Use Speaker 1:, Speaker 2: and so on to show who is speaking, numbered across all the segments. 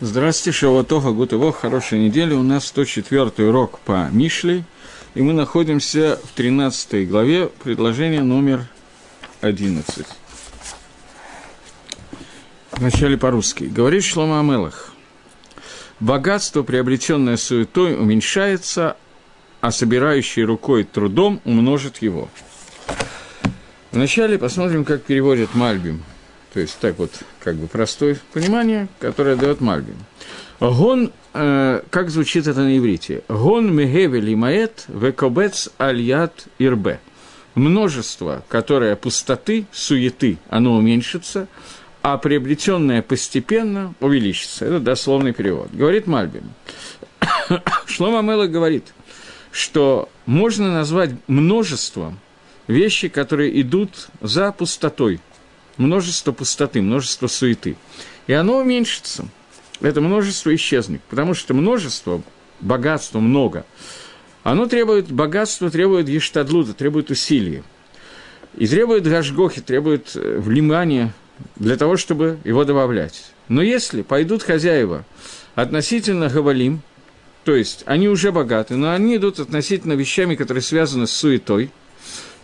Speaker 1: Здравствуйте, Шаватоха, Гутово, хорошей недели. У нас 104 урок по Мишле, и мы находимся в 13 главе, предложение номер 11. Вначале по-русски. Говорит Шлома Амелах. Богатство, приобретенное суетой, уменьшается, а собирающий рукой трудом умножит его. Вначале посмотрим, как переводит Мальбим – то есть так вот, как бы простое понимание, которое дает Мальбин. Гон, э, как звучит это на иврите? Гон мегевель и маэт векобец альят ирбе. Множество, которое пустоты, суеты, оно уменьшится, а приобретенное постепенно увеличится. Это дословный перевод. Говорит Мальбин. Шлома Мела говорит, что можно назвать множеством вещи, которые идут за пустотой – множество пустоты, множество суеты. И оно уменьшится. Это множество исчезнет, потому что множество, богатства много. Оно требует, богатство требует ештадлута, требует усилия. И требует гашгохи, требует э, внимания для того, чтобы его добавлять. Но если пойдут хозяева относительно Гавалим, то есть они уже богаты, но они идут относительно вещами, которые связаны с суетой,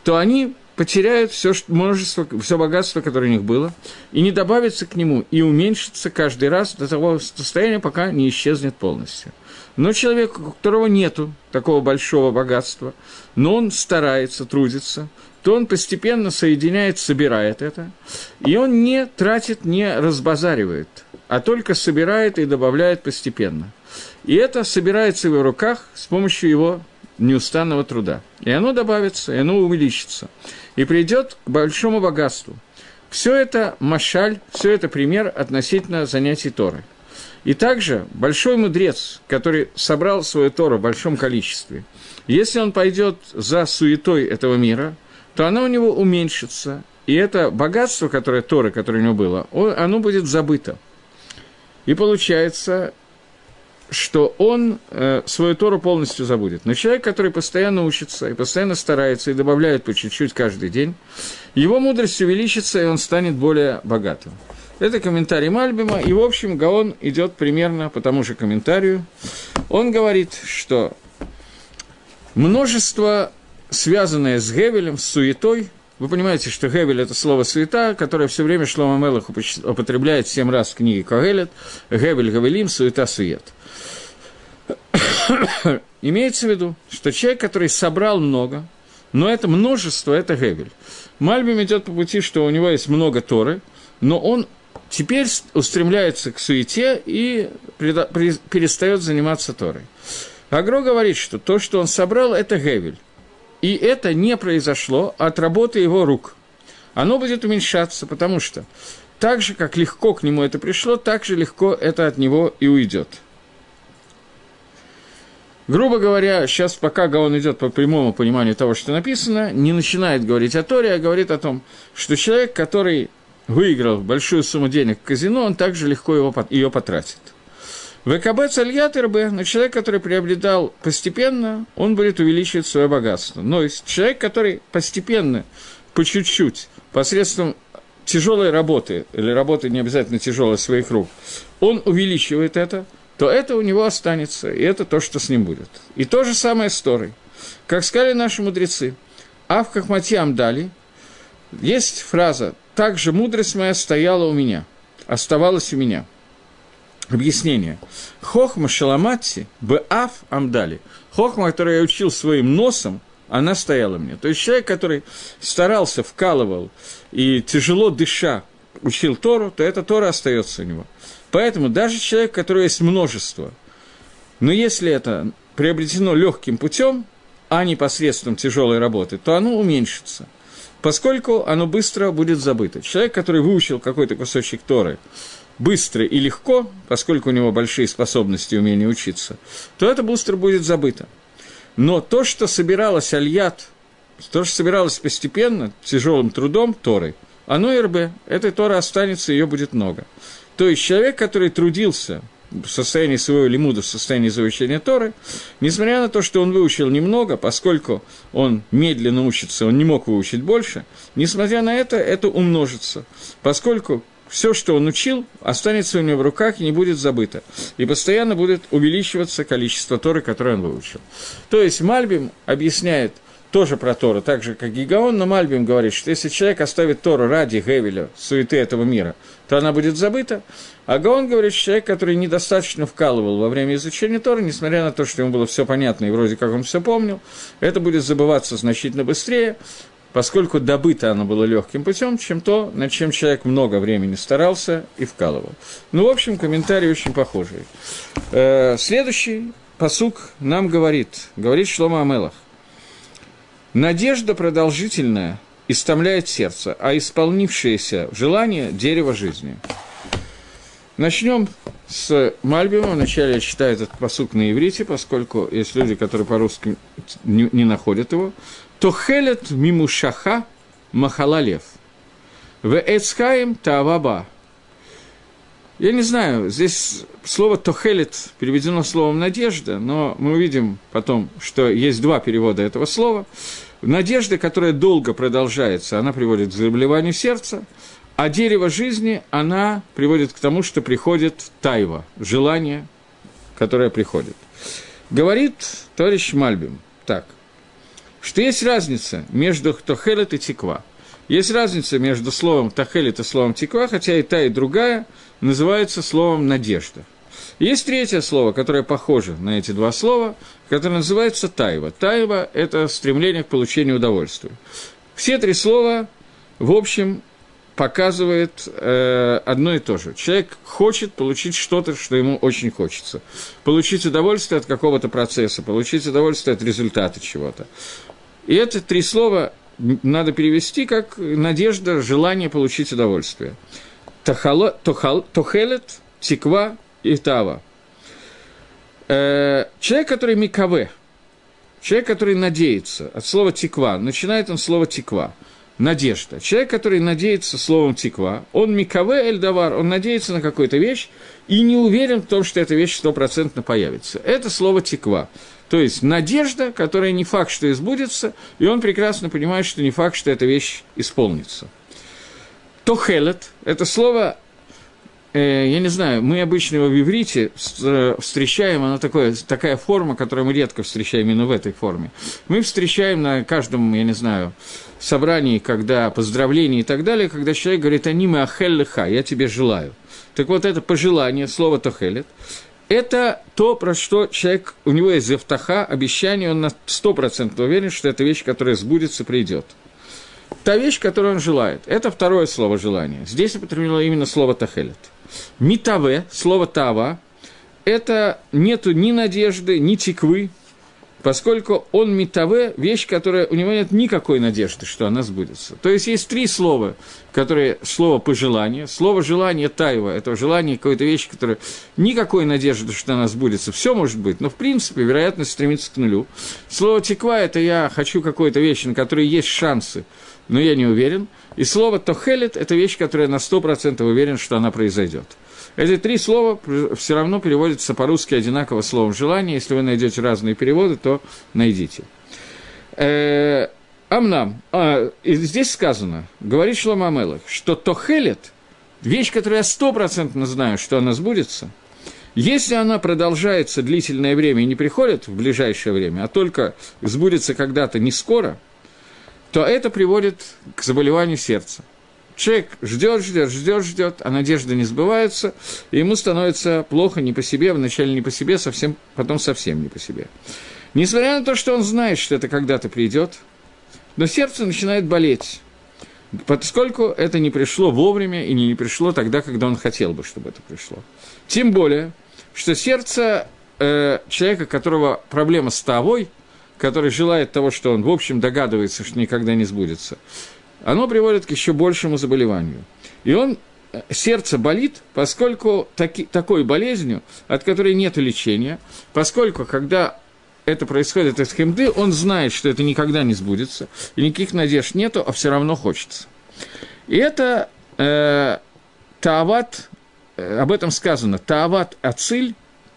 Speaker 1: то они потеряют все множество, все богатство, которое у них было, и не добавится к нему, и уменьшится каждый раз до того состояния, пока не исчезнет полностью. Но человек, у которого нет такого большого богатства, но он старается, трудится, то он постепенно соединяет, собирает это, и он не тратит, не разбазаривает, а только собирает и добавляет постепенно. И это собирается в его руках с помощью его неустанного труда. И оно добавится, и оно увеличится. И придет к большому богатству. Все это машаль, все это пример относительно занятий Торы. И также большой мудрец, который собрал свою Тору в большом количестве, если он пойдет за суетой этого мира, то оно у него уменьшится, и это богатство, которое Торы, которое у него было, оно будет забыто. И получается, что он э, свою Тору полностью забудет. Но человек, который постоянно учится и постоянно старается и добавляет по чуть-чуть каждый день, его мудрость увеличится, и он станет более богатым. Это комментарий Мальбима, и, в общем, Гаон идет примерно по тому же комментарию. Он говорит, что множество, связанное с Гевелем, с суетой, вы понимаете, что Гевель – это слово «суета», которое все время Шлома Мелах употребляет семь раз в книге Когелет. Гевель, Гавелим, суета, сует – Имеется в виду, что человек, который собрал много, но это множество, это Гевель. Мальбим идет по пути, что у него есть много Торы, но он теперь устремляется к суете и перестает заниматься Торой. Агро говорит, что то, что он собрал, это Гевель. И это не произошло от работы его рук. Оно будет уменьшаться, потому что так же, как легко к нему это пришло, так же легко это от него и уйдет. Грубо говоря, сейчас пока Гаон идет по прямому пониманию того, что написано, не начинает говорить о Торе, а говорит о том, что человек, который выиграл большую сумму денег в казино, он также легко его, ее потратит. ВКБ цальят РБ, но человек, который приобретал постепенно, он будет увеличивать свое богатство. Но человек, который постепенно, по чуть-чуть, посредством тяжелой работы, или работы не обязательно тяжелой своих рук, он увеличивает это – то это у него останется, и это то, что с ним будет. И то же самое с Торой. Как сказали наши мудрецы, а в Кахматьям дали, есть фраза «также мудрость моя стояла у меня, оставалась у меня». Объяснение. Хохма шаламатти б аф амдали. Хохма, которую я учил своим носом, она стояла мне. То есть человек, который старался, вкалывал и тяжело дыша учил Тору, то эта Тора остается у него – Поэтому даже человек, у которого есть множество, но если это приобретено легким путем, а не посредством тяжелой работы, то оно уменьшится, поскольку оно быстро будет забыто. Человек, который выучил какой-то кусочек Торы быстро и легко, поскольку у него большие способности и умение учиться, то это быстро будет забыто. Но то, что собиралось альят, то, что собиралось постепенно, тяжелым трудом Торы, оно РБ, этой Торы останется, ее будет много. То есть человек, который трудился в состоянии своего лимуда, в состоянии изучения Торы, несмотря на то, что он выучил немного, поскольку он медленно учится, он не мог выучить больше, несмотря на это, это умножится, поскольку все, что он учил, останется у него в руках и не будет забыто. И постоянно будет увеличиваться количество Торы, которое он выучил. То есть Мальбим объясняет тоже про Тору, так же, как Гигаон, но Мальбим говорит, что если человек оставит Тору ради Гевеля, суеты этого мира, то она будет забыта. А Гаон говорит, что человек, который недостаточно вкалывал во время изучения Торы, несмотря на то, что ему было все понятно и вроде как он все помнил, это будет забываться значительно быстрее, поскольку добыто оно было легким путем, чем то, над чем человек много времени старался и вкалывал. Ну, в общем, комментарий очень похожий. Э, следующий посук нам говорит, говорит Шлома Амелах. Надежда продолжительная истомляет сердце, а исполнившееся желание – дерево жизни. Начнем с Мальбима. Вначале я читаю этот посук на иврите, поскольку есть люди, которые по-русски не, не находят его. Тохелет мимушаха махалалев. В эцхаем тааваба. Я не знаю, здесь слово «тохелет» переведено словом «надежда», но мы увидим потом, что есть два перевода этого слова. Надежда, которая долго продолжается, она приводит к заболеванию сердца, а дерево жизни, она приводит к тому, что приходит тайва, желание, которое приходит. Говорит товарищ Мальбим так – что есть разница между тохелет и тиква. Есть разница между словом тахелет и словом тиква, хотя и та, и другая называется словом надежда. Есть третье слово, которое похоже на эти два слова, которое называется тайва. Тайва – это стремление к получению удовольствия. Все три слова, в общем, показывает э, одно и то же. Человек хочет получить что-то, что ему очень хочется. Получить удовольствие от какого-то процесса, получить удовольствие от результата чего-то. И это три слова надо перевести как надежда, желание получить удовольствие. Тахала, тохал, тохелет, тиква и тава. Э, человек, который микаве, человек, который надеется, от слова тиква, начинает он слово тиква, надежда. Человек, который надеется словом тиква, он микаве эльдавар, он надеется на какую-то вещь и не уверен в том, что эта вещь стопроцентно появится. Это слово тиква. То есть надежда, которая не факт, что избудется, и он прекрасно понимает, что не факт, что эта вещь исполнится. Тохелет – это слово, э, я не знаю, мы обычно его в иврите э, встречаем, она такое, такая форма, которую мы редко встречаем именно в этой форме. Мы встречаем на каждом, я не знаю, собрании, когда поздравления и так далее, когда человек говорит «аниме ахеллиха», «я тебе желаю». Так вот, это пожелание, слово «тохелет», это то, про что человек, у него есть зевтаха, обещание, он на 100% уверен, что это вещь, которая сбудется, придет. Та вещь, которую он желает, это второе слово желание. Здесь употреблено именно слово тахелет. Митаве, слово тава, это нету ни надежды, ни тиквы, поскольку он метаве – вещь, которая у него нет никакой надежды, что она сбудется. То есть есть три слова, которые слово пожелание, слово желание тайва – это желание какой-то вещи, которая никакой надежды, что она сбудется. Все может быть, но в принципе вероятность стремится к нулю. Слово теква – это я хочу какой-то вещи, на которой есть шансы, но я не уверен. И слово тохелет – это вещь, которая на 100% уверен, что она произойдет. Эти три слова все равно переводятся по-русски одинаково словом «желание». Если вы найдете разные переводы, то найдите. Э, Амнам. А, здесь сказано, говорит Шлома Амелах, что Тохелет, вещь, которую я стопроцентно знаю, что она сбудется, если она продолжается длительное время и не приходит в ближайшее время, а только сбудется когда-то не скоро, то это приводит к заболеванию сердца. Человек ждет, ждет, ждет, ждет, а надежда не сбывается, и ему становится плохо не по себе, вначале не по себе, совсем, потом совсем не по себе. Несмотря на то, что он знает, что это когда-то придет, но сердце начинает болеть, поскольку это не пришло вовремя и не пришло тогда, когда он хотел бы, чтобы это пришло. Тем более, что сердце э, человека, которого проблема с тавой, который желает того, что он, в общем, догадывается, что никогда не сбудется, оно приводит к еще большему заболеванию. И он, э, сердце болит, поскольку таки, такой болезнью, от которой нет лечения, поскольку когда это происходит из хемды, он знает, что это никогда не сбудется, и никаких надежд нету, а все равно хочется. И это э, Таават, э, об этом сказано, Таават Ациль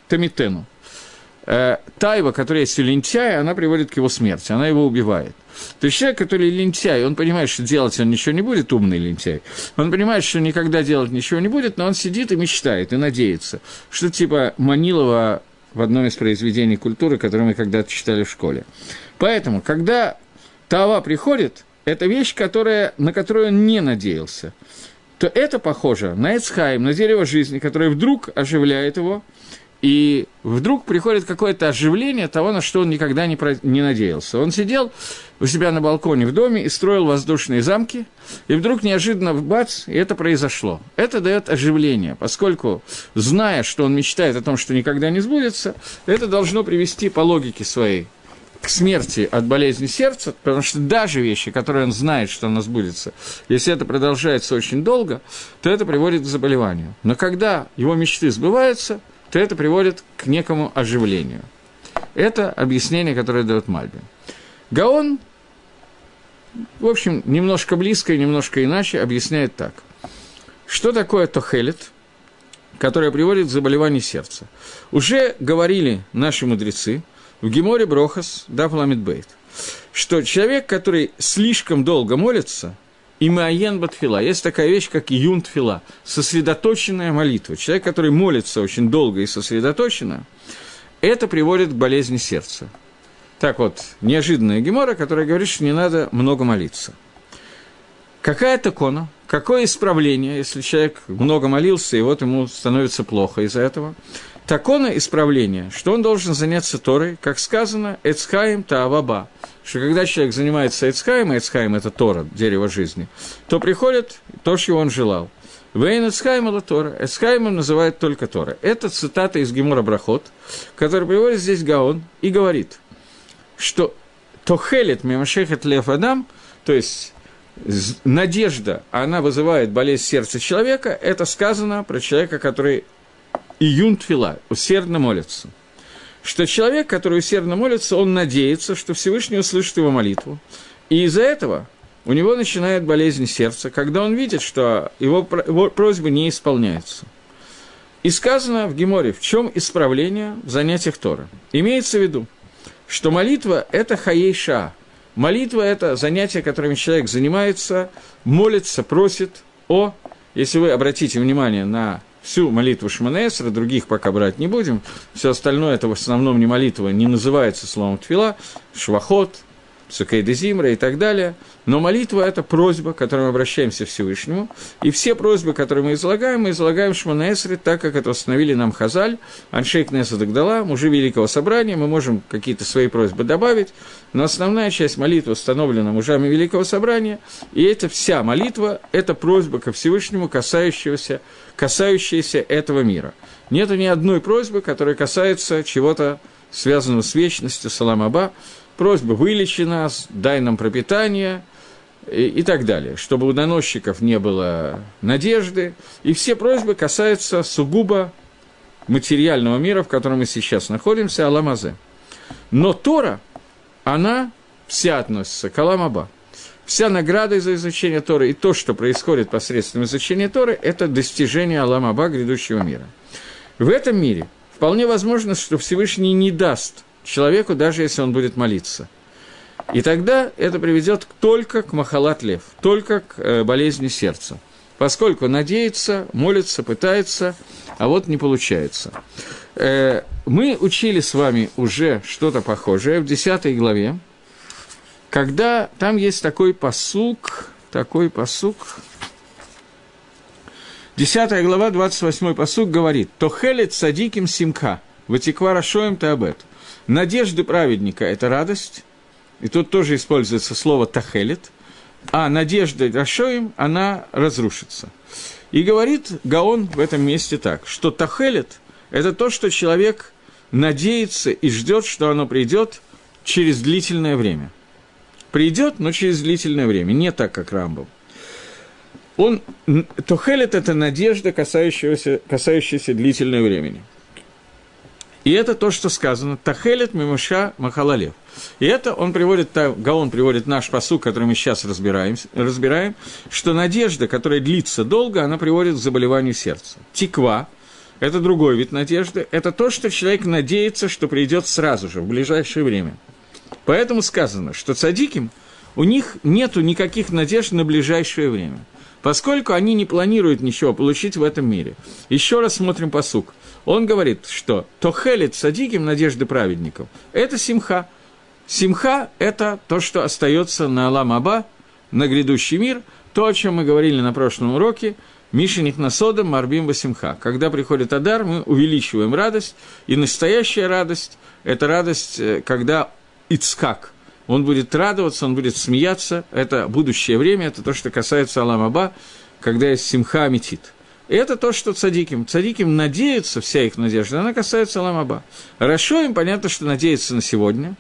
Speaker 1: Тамитену. Э, тайва, которая есть у лентяя, она приводит к его смерти, она его убивает. То есть человек, который лентяй, он понимает, что делать он ничего не будет, умный лентяй. Он понимает, что никогда делать ничего не будет, но он сидит и мечтает, и надеется, что типа Манилова в одном из произведений культуры, которое мы когда-то читали в школе. Поэтому, когда Тава приходит, это вещь, которая, на которую он не надеялся, то это похоже на Эцхайм, на дерево жизни, которое вдруг оживляет его, и вдруг приходит какое-то оживление того, на что он никогда не, про... не надеялся. Он сидел у себя на балконе в доме и строил воздушные замки, и вдруг неожиданно бац, и это произошло. Это дает оживление, поскольку, зная, что он мечтает о том, что никогда не сбудется, это должно привести по логике своей к смерти от болезни сердца, потому что даже вещи, которые он знает, что у нас сбудется, если это продолжается очень долго, то это приводит к заболеванию. Но когда его мечты сбываются, то это приводит к некому оживлению. Это объяснение, которое дает Мальбин. Гаон, в общем, немножко близко и немножко иначе объясняет так. Что такое тохелет, которое приводит к заболеванию сердца? Уже говорили наши мудрецы в Геморе Брохас Дафламидбейт, что человек, который слишком долго молится – и Маен Батфила. Есть такая вещь, как Юн Тфила, сосредоточенная молитва. Человек, который молится очень долго и сосредоточенно, это приводит к болезни сердца. Так вот, неожиданная гемора, которая говорит, что не надо много молиться. Какая такона? Какое исправление, если человек много молился, и вот ему становится плохо из-за этого? Такона исправления, что он должен заняться Торой, как сказано, «Эцхаим тааваба», что когда человек занимается Эцхаем, а Эцхаем – это Тора, дерево жизни, то приходит то, чего он желал. Вейн Эцхайм это Тора. Эцхаймом называют только Тора. Это цитата из Гемора Брахот, который приводит здесь Гаон и говорит, что Тохелет Мимашехет Лев Адам, то есть надежда, она вызывает болезнь сердца человека, это сказано про человека, который июн твила, усердно молится – что человек, который усердно молится, он надеется, что Всевышний услышит его молитву. И из-за этого у него начинает болезнь сердца, когда он видит, что его, его просьбы не исполняются. И сказано в Геморе, в чем исправление в занятиях Тора. Имеется в виду, что молитва – это хаейша. Молитва – это занятие, которым человек занимается, молится, просит о, если вы обратите внимание на всю молитву Шманесра, других пока брать не будем. Все остальное это в основном не молитва, не называется словом твила, швахот, Цукейда Зимра и так далее. Но молитва – это просьба, к которой мы обращаемся к Всевышнему. И все просьбы, которые мы излагаем, мы излагаем Шманаэсре, так как это установили нам Хазаль, Аншейк Неса Дагдала, мужи Великого Собрания. Мы можем какие-то свои просьбы добавить, но основная часть молитвы установлена мужами Великого Собрания. И это вся молитва – это просьба ко Всевышнему, касающаяся, касающаяся этого мира. Нет ни одной просьбы, которая касается чего-то связанного с вечностью, Саламаба, просьба «вылечи нас», «дай нам пропитание», и, и так далее, чтобы у доносчиков не было надежды. И все просьбы касаются сугубо материального мира, в котором мы сейчас находимся, Аламазе. Но Тора, она вся относится к Аламаба. Вся награда за изучение Торы и то, что происходит посредством изучения Торы, это достижение Аламаба грядущего мира. В этом мире вполне возможно, что Всевышний не даст человеку, даже если он будет молиться. И тогда это приведет только к махалат лев, только к э, болезни сердца. Поскольку надеется, молится, пытается, а вот не получается. Э, мы учили с вами уже что-то похожее в 10 главе, когда там есть такой посук, такой посук, 10 глава, 28 посук говорит, «Тохелет садиким симка, ватиква рашоем табет». Надежды праведника – это радость, и тут тоже используется слово «тахелет», а надежда Рашоим, она разрушится. И говорит Гаон в этом месте так, что тахелет – это то, что человек надеется и ждет, что оно придет через длительное время. Придет, но через длительное время, не так, как Рамбов. Он, тохелет – это надежда, касающаяся, касающаяся длительного времени. И это то, что сказано «Тахелет мимуша махалалев». И это он приводит, Гаон приводит наш посуд, который мы сейчас разбираем, разбираем, что надежда, которая длится долго, она приводит к заболеванию сердца. Тиква это другой вид надежды, это то, что человек надеется, что придет сразу же, в ближайшее время. Поэтому сказано, что цадиким, у них нет никаких надежд на ближайшее время, поскольку они не планируют ничего получить в этом мире. Еще раз смотрим посук. Он говорит, что «тохелит садиким надежды праведников» – это симха. Симха – это то, что остается на Алам Аба, на грядущий мир, то, о чем мы говорили на прошлом уроке – Мишиник насодом марбим басимха. Когда приходит Адар, мы увеличиваем радость, и настоящая радость – это радость, э, когда Ицкак, он будет радоваться, он будет смеяться, это будущее время, это то, что касается Аламаба, когда есть симха аметит. Это то, что цадиким. Цадиким надеются, вся их надежда, она касается Аламаба. Хорошо им понятно, что надеются на сегодня,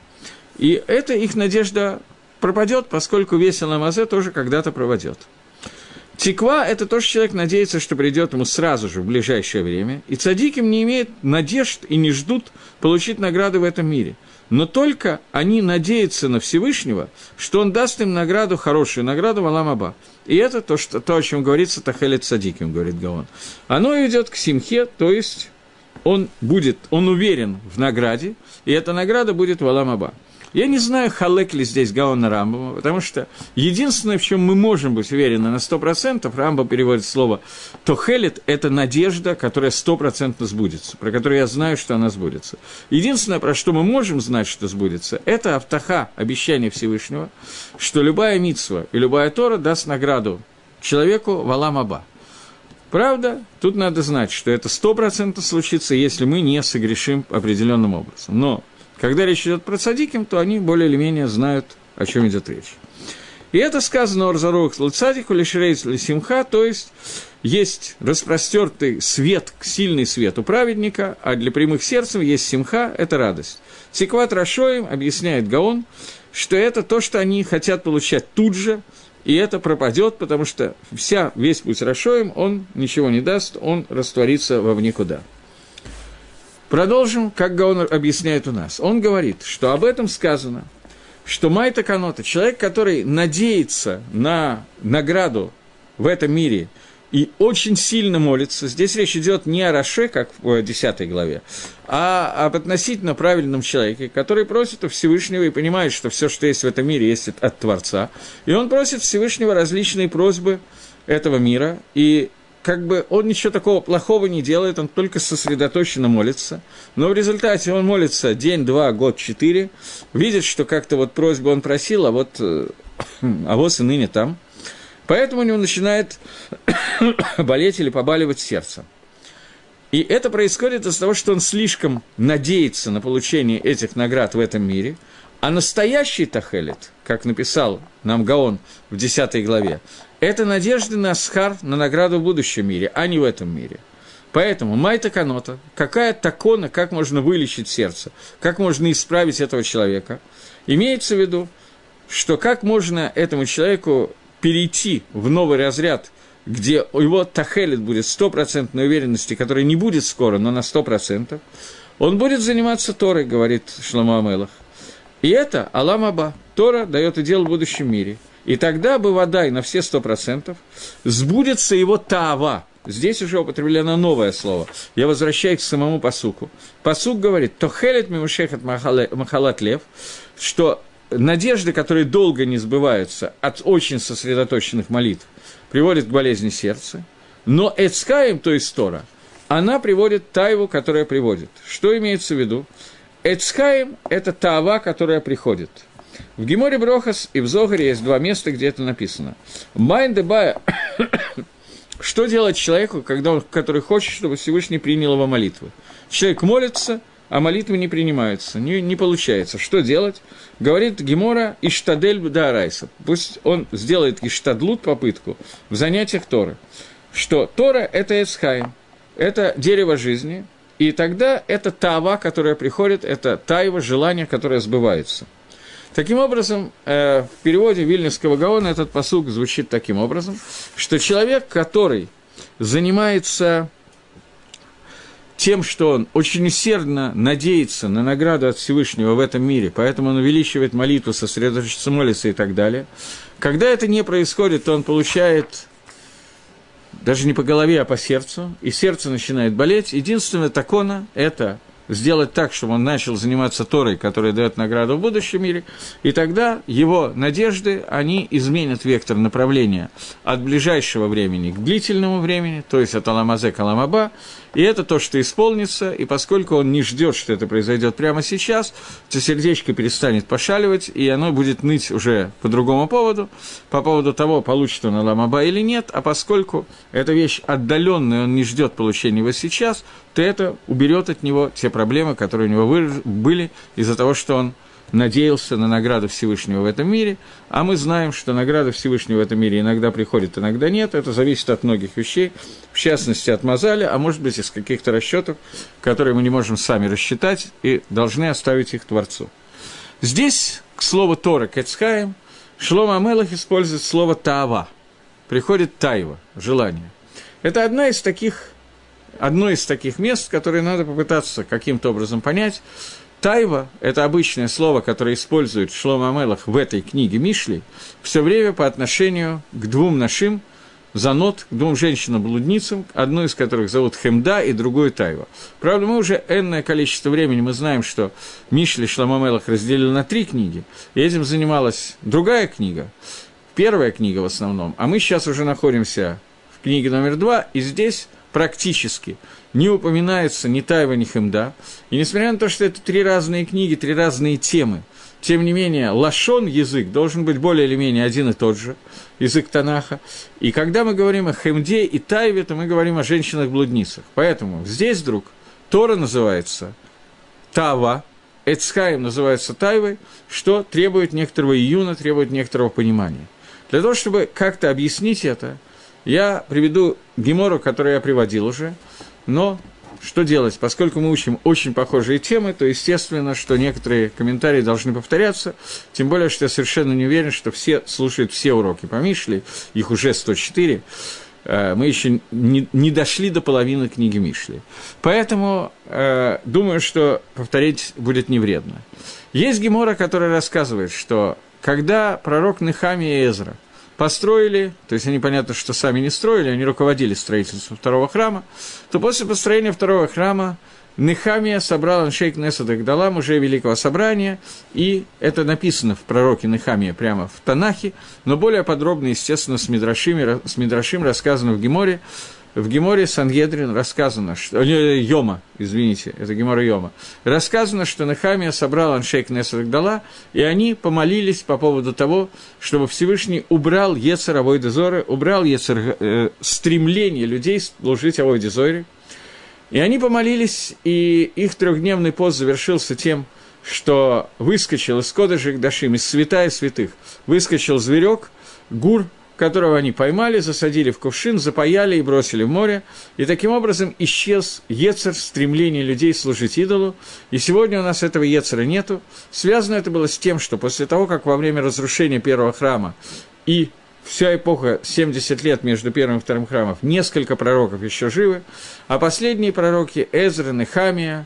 Speaker 1: и эта их надежда пропадет, поскольку весь Аламазе тоже когда-то проводет. Тиква – это то, что человек надеется, что придет ему сразу же, в ближайшее время. И цадиким не имеют надежд и не ждут получить награды в этом мире. Но только они надеются на Всевышнего, что он даст им награду, хорошую награду в Аламаба. И это то, что, то о чем говорится Тахелет Садиким, говорит Гаон. Оно идет к Симхе, то есть он будет, он уверен в награде, и эта награда будет в Аламаба. Я не знаю, халек ли здесь Гаона Рамбама, потому что единственное, в чем мы можем быть уверены на 100%, Рамбам переводит слово «тохелет» – это надежда, которая стопроцентно сбудется, про которую я знаю, что она сбудется. Единственное, про что мы можем знать, что сбудется, это автоха, обещание Всевышнего, что любая митсва и любая Тора даст награду человеку в Аламаба. Правда, тут надо знать, что это стопроцентно случится, если мы не согрешим определенным образом. Но когда речь идет про цадиким, то они более или менее знают, о чем идет речь. И это сказано Орзарух Луцадику Лишрейц Лисимха, то есть есть распростертый свет, сильный свет у праведника, а для прямых сердцем есть симха, это радость. Тикват Рашоим объясняет Гаон, что это то, что они хотят получать тут же, и это пропадет, потому что вся, весь путь Рашоим, он ничего не даст, он растворится во в никуда. Продолжим, как Гаон объясняет у нас. Он говорит, что об этом сказано, что Майта Канота, человек, который надеется на награду в этом мире и очень сильно молится, здесь речь идет не о Раше, как в 10 главе, а об относительно правильном человеке, который просит у Всевышнего и понимает, что все, что есть в этом мире, есть от Творца. И он просит Всевышнего различные просьбы этого мира, и как бы он ничего такого плохого не делает, он только сосредоточенно молится, но в результате он молится день, два, год, четыре, видит, что как-то вот просьбу он просил, а вот, э, а вот и ныне там. Поэтому у него начинает болеть или побаливать сердце. И это происходит из-за того, что он слишком надеется на получение этих наград в этом мире, а настоящий Тахелит, как написал нам Гаон в 10 главе, это надежды на схар, на награду в будущем мире, а не в этом мире. Поэтому майта канота, какая такона, как можно вылечить сердце, как можно исправить этого человека, имеется в виду, что как можно этому человеку перейти в новый разряд, где его тахелит будет стопроцентной уверенности, которая не будет скоро, но на сто процентов, он будет заниматься Торой, говорит Шломо Амелах. И это Алам Аба. Тора дает и дело в будущем мире – и тогда бы вода на все сто процентов сбудется его тава. Здесь уже употреблено новое слово. Я возвращаюсь к самому посуку. Посук говорит, то хелет мимушехат махалат лев, что надежды, которые долго не сбываются от очень сосредоточенных молитв, приводят к болезни сердца. Но Эцкаем, то есть Тора, она приводит тайву, которая приводит. Что имеется в виду? Эцкаем – это тава, которая приходит – в Геморе Брохас и в Зогаре есть два места, где это написано. Майн. Что делать человеку, когда он, который хочет, чтобы Всевышний принял его молитвы? Человек молится, а молитвы не принимаются, не, не получается. Что делать? Говорит Гемора Иштадель Дарайса. Пусть он сделает Иштадлут попытку в занятиях Торы. Что Тора – это Эсхайм, это дерево жизни, и тогда это тава, которая приходит, это таево желание, которое сбывается – Таким образом, э, в переводе Вильнюсского Гаона этот посуг звучит таким образом, что человек, который занимается тем, что он очень усердно надеется на награду от Всевышнего в этом мире, поэтому он увеличивает молитву, сосредоточится молится и так далее. Когда это не происходит, то он получает даже не по голове, а по сердцу, и сердце начинает болеть. Единственное такона – это сделать так, чтобы он начал заниматься Торой, которая дает награду в будущем мире, и тогда его надежды, они изменят вектор направления от ближайшего времени к длительному времени, то есть от Аламазе к Аламаба, и это то, что исполнится, и поскольку он не ждет, что это произойдет прямо сейчас, то сердечко перестанет пошаливать, и оно будет ныть уже по другому поводу, по поводу того, получит он Аламаба или нет, а поскольку эта вещь отдаленная, он не ждет получения его сейчас, то это уберет от него те проблемы, которые у него были из-за того, что он надеялся на награду Всевышнего в этом мире, а мы знаем, что награда Всевышнего в этом мире иногда приходит, иногда нет, это зависит от многих вещей, в частности от Мазаля, а может быть из каких-то расчетов, которые мы не можем сами рассчитать и должны оставить их Творцу. Здесь, к слову Тора Кецхаем, Шлома Амелах использует слово «таава», приходит «таева», желание. Это одна из таких, одно из таких мест, которые надо попытаться каким-то образом понять, Тайва – это обычное слово, которое использует Шлома Амелах в этой книге Мишли, все время по отношению к двум нашим, занот, к двум женщинам-блудницам, одну из которых зовут Хемда и другую Тайва. Правда, мы уже энное количество времени, мы знаем, что Мишли Шлома Амелах разделили на три книги, и этим занималась другая книга, первая книга в основном, а мы сейчас уже находимся в книге номер два, и здесь практически – не упоминается ни Тайва, ни Хемда. И несмотря на то, что это три разные книги, три разные темы, тем не менее, лашон язык должен быть более или менее один и тот же, язык Танаха. И когда мы говорим о Хемде и Тайве, то мы говорим о женщинах-блудницах. Поэтому здесь вдруг Тора называется Тава, Эцхайм называется Тайвой, что требует некоторого июна, требует некоторого понимания. Для того, чтобы как-то объяснить это, я приведу Гемору, который я приводил уже – но что делать? Поскольку мы учим очень похожие темы, то естественно, что некоторые комментарии должны повторяться, тем более, что я совершенно не уверен, что все слушают все уроки по Мишле, их уже 104, э, мы еще не, дошли до половины книги Мишли. Поэтому э, думаю, что повторить будет не вредно. Есть Гемора, который рассказывает, что когда пророк Нехами и Эзра – построили, то есть они, понятно, что сами не строили, они руководили строительством второго храма, то после построения второго храма Нехамия собрал Аншейк Несад Агдалам уже Великого Собрания, и это написано в пророке Нехамия прямо в Танахе, но более подробно, естественно, с Мидрашим, с Мидрашим рассказано в Геморе, в Геморе Сангедрин рассказано, что... Йома, извините, это Гемора Йома. Рассказано, что Нехамия собрал Аншейк Несрагдала, и они помолились по поводу того, чтобы Всевышний убрал Ецер Авойдезоры, убрал Ецер э, стремление людей служить Авойдезоре. И они помолились, и их трехдневный пост завершился тем, что выскочил из Кодыжик Дашим, из святая святых, выскочил зверек, гур, которого они поймали, засадили в кувшин, запаяли и бросили в море. И таким образом исчез Ецер, стремление людей служить идолу. И сегодня у нас этого Ецера нету. Связано это было с тем, что после того, как во время разрушения первого храма и вся эпоха 70 лет между первым и вторым храмом, несколько пророков еще живы, а последние пророки Эзра, Нехамия,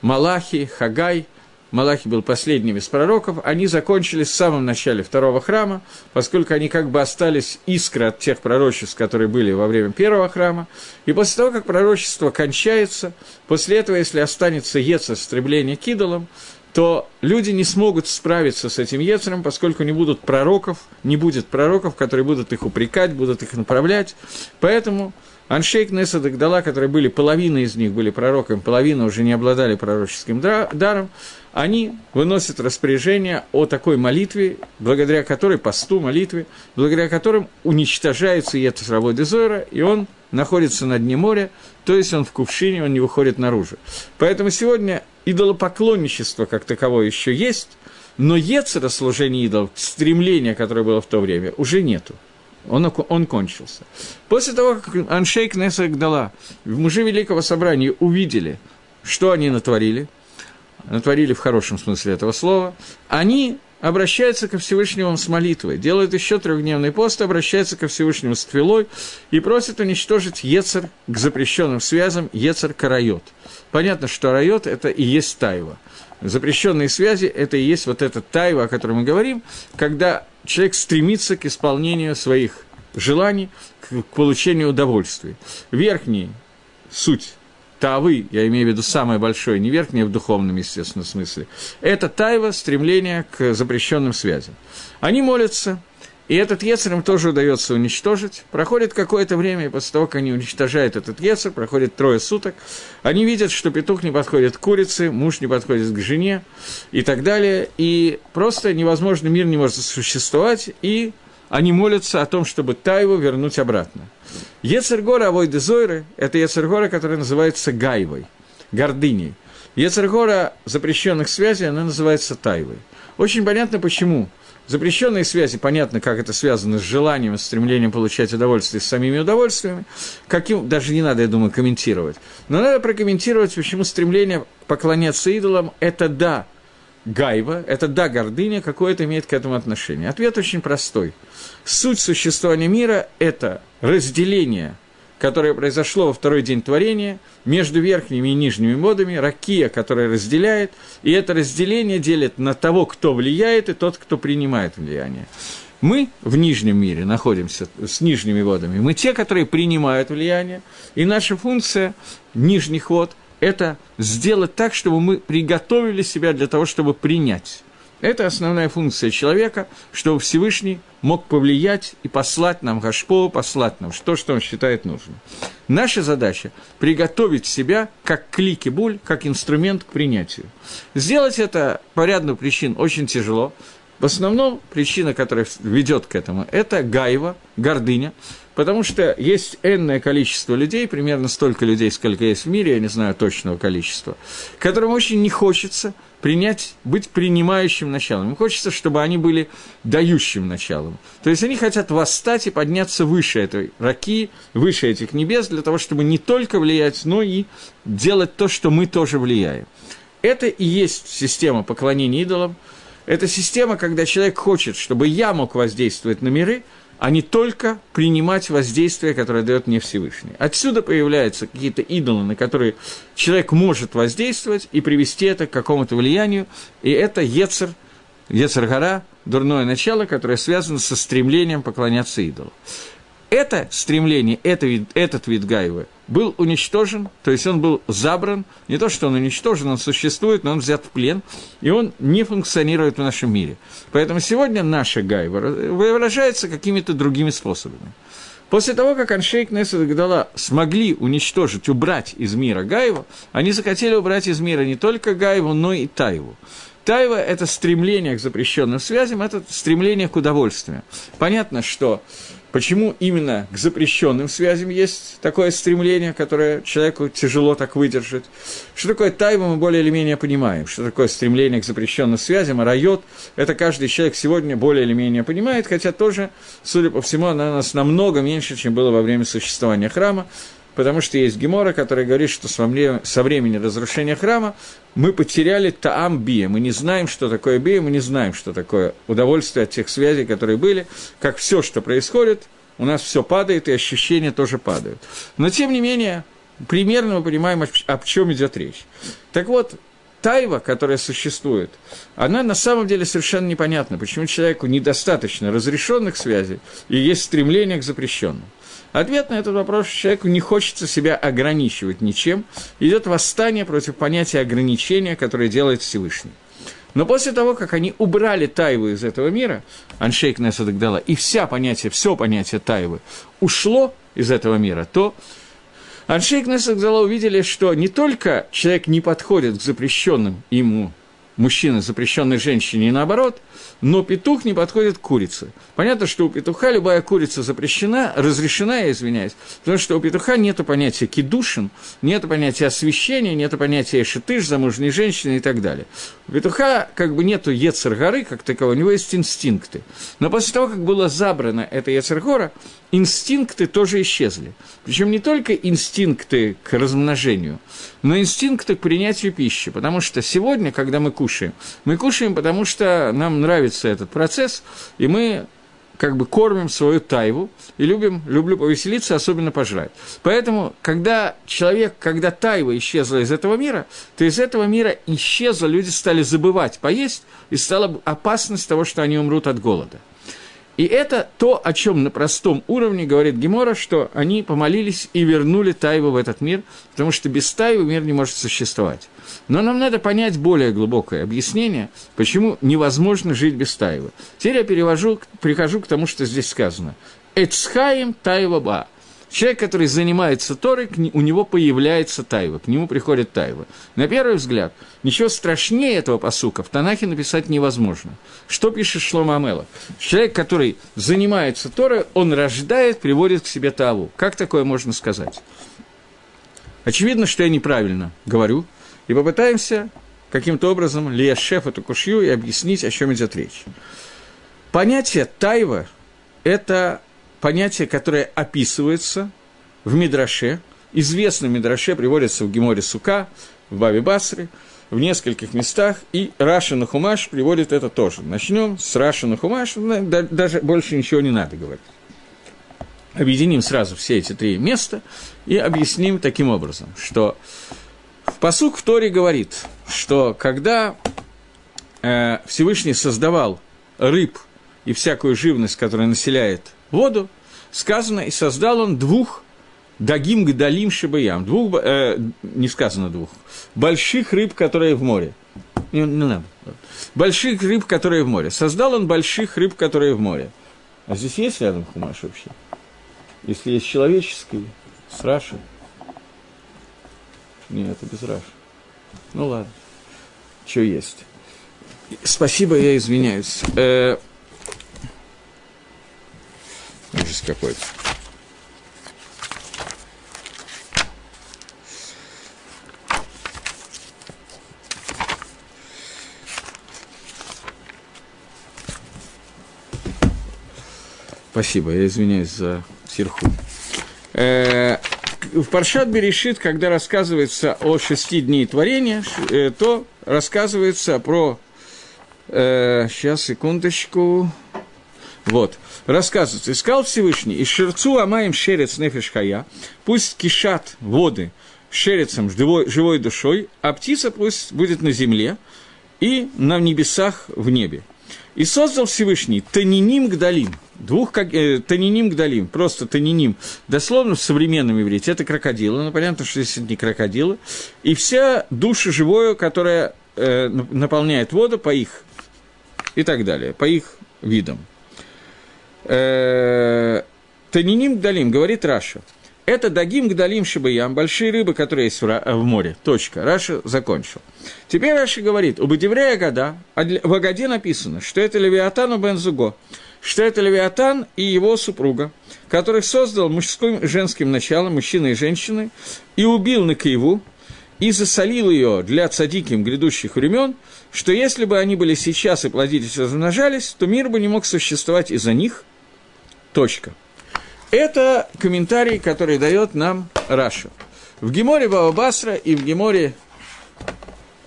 Speaker 1: Малахи, Хагай – Малахи был последним из пророков, они закончились в самом начале второго храма, поскольку они как бы остались искры от тех пророчеств, которые были во время первого храма. И после того, как пророчество кончается, после этого, если останется Ецер, стремление к идолам, то люди не смогут справиться с этим Ецером, поскольку не будут пророков, не будет пророков, которые будут их упрекать, будут их направлять. Поэтому Аншейк Неса Дагдала, которые были, половина из них были пророками, половина уже не обладали пророческим даром, они выносят распоряжение о такой молитве, благодаря которой, посту молитве, благодаря которым уничтожается Ета работы Дезора, и он находится на дне моря, то есть он в кувшине, он не выходит наружу. Поэтому сегодня идолопоклонничество как таковое еще есть, но Ецера служение идолов, стремление, которое было в то время, уже нету. Он, он кончился. После того, как Аншейк Неса Гдала, мужи Великого Собрания увидели, что они натворили – натворили в хорошем смысле этого слова, они обращаются ко Всевышнему с молитвой, делают еще трехдневный пост, обращаются ко Всевышнему с твилой и просят уничтожить Ецер к запрещенным связям, Ецер Карайот. Понятно, что Райот – это и есть Тайва. Запрещенные связи – это и есть вот эта Тайва, о которой мы говорим, когда человек стремится к исполнению своих желаний, к получению удовольствия. Верхний – суть Тавы, я имею в виду самое большое, не верхнее в духовном, естественно, смысле, это тайва, стремление к запрещенным связям. Они молятся, и этот Ецер им тоже удается уничтожить. Проходит какое-то время, и после того, как они уничтожают этот Ецер, проходит трое суток, они видят, что петух не подходит к курице, муж не подходит к жене и так далее, и просто невозможно, мир не может существовать, и они молятся о том, чтобы Тайву вернуть обратно. Ецергора Авойды Зойры – это Ецергора, которая называется Гайвой, гордыней. Ецергора запрещенных связей, она называется Тайвой. Очень понятно, почему. Запрещенные связи, понятно, как это связано с желанием, с стремлением получать удовольствие, с самими удовольствиями. Каким, даже не надо, я думаю, комментировать. Но надо прокомментировать, почему стремление поклоняться идолам – это да, гайва, это да, гордыня, какое это имеет к этому отношение. Ответ очень простой. Суть существования мира – это разделение, которое произошло во второй день творения, между верхними и нижними водами, ракия, которая разделяет, и это разделение делит на того, кто влияет, и тот, кто принимает влияние. Мы в нижнем мире находимся с нижними водами. Мы те, которые принимают влияние, и наша функция нижних вод – это сделать так, чтобы мы приготовили себя для того, чтобы принять. Это основная функция человека, чтобы Всевышний мог повлиять и послать нам Гашпо, послать нам то, что он считает нужным. Наша задача – приготовить себя как клики буль, как инструмент к принятию. Сделать это по ряду причин очень тяжело. В основном причина, которая ведет к этому, это гайва, гордыня, Потому что есть энное количество людей, примерно столько людей, сколько есть в мире, я не знаю точного количества, которым очень не хочется принять, быть принимающим началом. Им хочется, чтобы они были дающим началом. То есть они хотят восстать и подняться выше этой раки, выше этих небес, для того, чтобы не только влиять, но и делать то, что мы тоже влияем. Это и есть система поклонения идолам. Это система, когда человек хочет, чтобы я мог воздействовать на миры – а не только принимать воздействие, которое дает мне Всевышний. Отсюда появляются какие-то идолы, на которые человек может воздействовать и привести это к какому-то влиянию, и это Ецер, Ецер-гора, дурное начало, которое связано со стремлением поклоняться идолу. Это стремление, это вид, этот вид Гаевы был уничтожен, то есть он был забран, не то, что он уничтожен, он существует, но он взят в плен, и он не функционирует в нашем мире. Поэтому сегодня наша Гаева выражается какими-то другими способами. После того, как Аншейк Несет Гдала смогли уничтожить, убрать из мира Гаеву, они захотели убрать из мира не только Гаеву, но и Таеву. Тайва – это стремление к запрещенным связям, это стремление к удовольствию. Понятно, что Почему именно к запрещенным связям есть такое стремление, которое человеку тяжело так выдержать? Что такое тайва, мы более или менее понимаем. Что такое стремление к запрещенным связям, а райот – это каждый человек сегодня более или менее понимает, хотя тоже, судя по всему, она у нас намного меньше, чем было во время существования храма потому что есть Гемора, которая говорит, что со времени разрушения храма мы потеряли таам бия, мы не знаем, что такое бия, мы не знаем, что такое удовольствие от тех связей, которые были, как все, что происходит, у нас все падает, и ощущения тоже падают. Но, тем не менее, примерно мы понимаем, о чем идет речь. Так вот, тайва, которая существует, она на самом деле совершенно непонятна, почему человеку недостаточно разрешенных связей и есть стремление к запрещенным. Ответ на этот вопрос человеку не хочется себя ограничивать ничем. Идет восстание против понятия ограничения, которое делает Всевышний. Но после того, как они убрали Тайву из этого мира, Аншейк Несадагдала, и вся понятие, все понятие Тайвы ушло из этого мира, то Аншейк Несадагдала увидели, что не только человек не подходит к запрещенным ему мужчины, запрещенной женщине, и наоборот – но петух не подходит к курице. Понятно, что у петуха любая курица запрещена, разрешена, я извиняюсь, потому что у петуха нет понятия кидушин, нет понятия освящения, нет понятия шитыш, замужней женщины и так далее. У петуха как бы нету ецер-горы, как такового, у него есть инстинкты. Но после того, как было забрано это ецер-гора, инстинкты тоже исчезли. Причем не только инстинкты к размножению, но инстинкты к принятию пищи. Потому что сегодня, когда мы кушаем, мы кушаем, потому что нам нравится этот процесс, и мы как бы кормим свою тайву и любим, люблю повеселиться, особенно пожрать. Поэтому, когда человек, когда тайва исчезла из этого мира, то из этого мира исчезла, люди стали забывать поесть, и стала опасность того, что они умрут от голода. И это то, о чем на простом уровне говорит Гемора, что они помолились и вернули Тайву в этот мир, потому что без Тайвы мир не может существовать. Но нам надо понять более глубокое объяснение, почему невозможно жить без Тайвы. Теперь я перевожу, прихожу к тому, что здесь сказано. Эцхаим Тайва Ба. Человек, который занимается Торой, у него появляется тайва, к нему приходит тайва. На первый взгляд, ничего страшнее этого посука в Танахе написать невозможно. Что пишет Шлома Амела? Человек, который занимается Торой, он рождает, приводит к себе таву. Как такое можно сказать? Очевидно, что я неправильно говорю, и попытаемся каким-то образом Лия Шеф эту кушью и объяснить, о чем идет речь. Понятие тайва – это понятие, которое описывается в Мидраше, известном Мидраше, приводится в Геморе Сука, в Баби Басре, в нескольких местах, и Раша Хумаш приводит это тоже. Начнем с Раша Хумаш, даже больше ничего не надо говорить. Объединим сразу все эти три места и объясним таким образом, что посук в Торе говорит, что когда э, Всевышний создавал рыб и всякую живность, которая населяет воду, сказано, и создал он двух дагим гдалим шибаям, двух, э, не сказано двух, больших рыб, которые в море. Не, не надо. Больших рыб, которые в море. Создал он больших рыб, которые в море. А здесь есть рядом хумаш вообще? Если есть человеческий, с Раши. Нет, это без Раши. Ну ладно. Что есть? Спасибо, я извиняюсь. Ужас какой-то. Спасибо, я извиняюсь за сирху. Э, в Паршат Берешит, когда рассказывается о шести дней творения, э, то рассказывается про... Э, сейчас, секундочку. Вот. Рассказывается, искал Всевышний, и шерцу амаем шерец нефиш хая, пусть кишат воды шерецом живой, живой душой, а птица пусть будет на земле и на небесах в небе. И создал Всевышний תנינים גדולים, двух как, э, תנינים גדולים, просто תנינים, дословно в современном иврите, это крокодилы, но понятно, что здесь не крокодилы, и вся душа живое, которая э, наполняет воду по их и так далее, по их видам. Э, תנינים גדולים, говорит Раши. Это דגים גדולים שבים, большие рыбы, которые есть в море. Точка. Раши закончил. Теперь Раши говорит, ובדברי אגדה, а в Агаде написано, что это Левиатан ובן זוגו, что это Левиатан и его супруга, который создал мужским женским началом, мужчины и женщины, и убил נקבה, и засолил ее для צדיקים грядущих времен, что если бы они были сейчас и плодились и размножались, то мир бы не мог существовать из-за них, Точка. Это комментарий, который дает нам Раши. В Геморе Бабабасра и в Геморе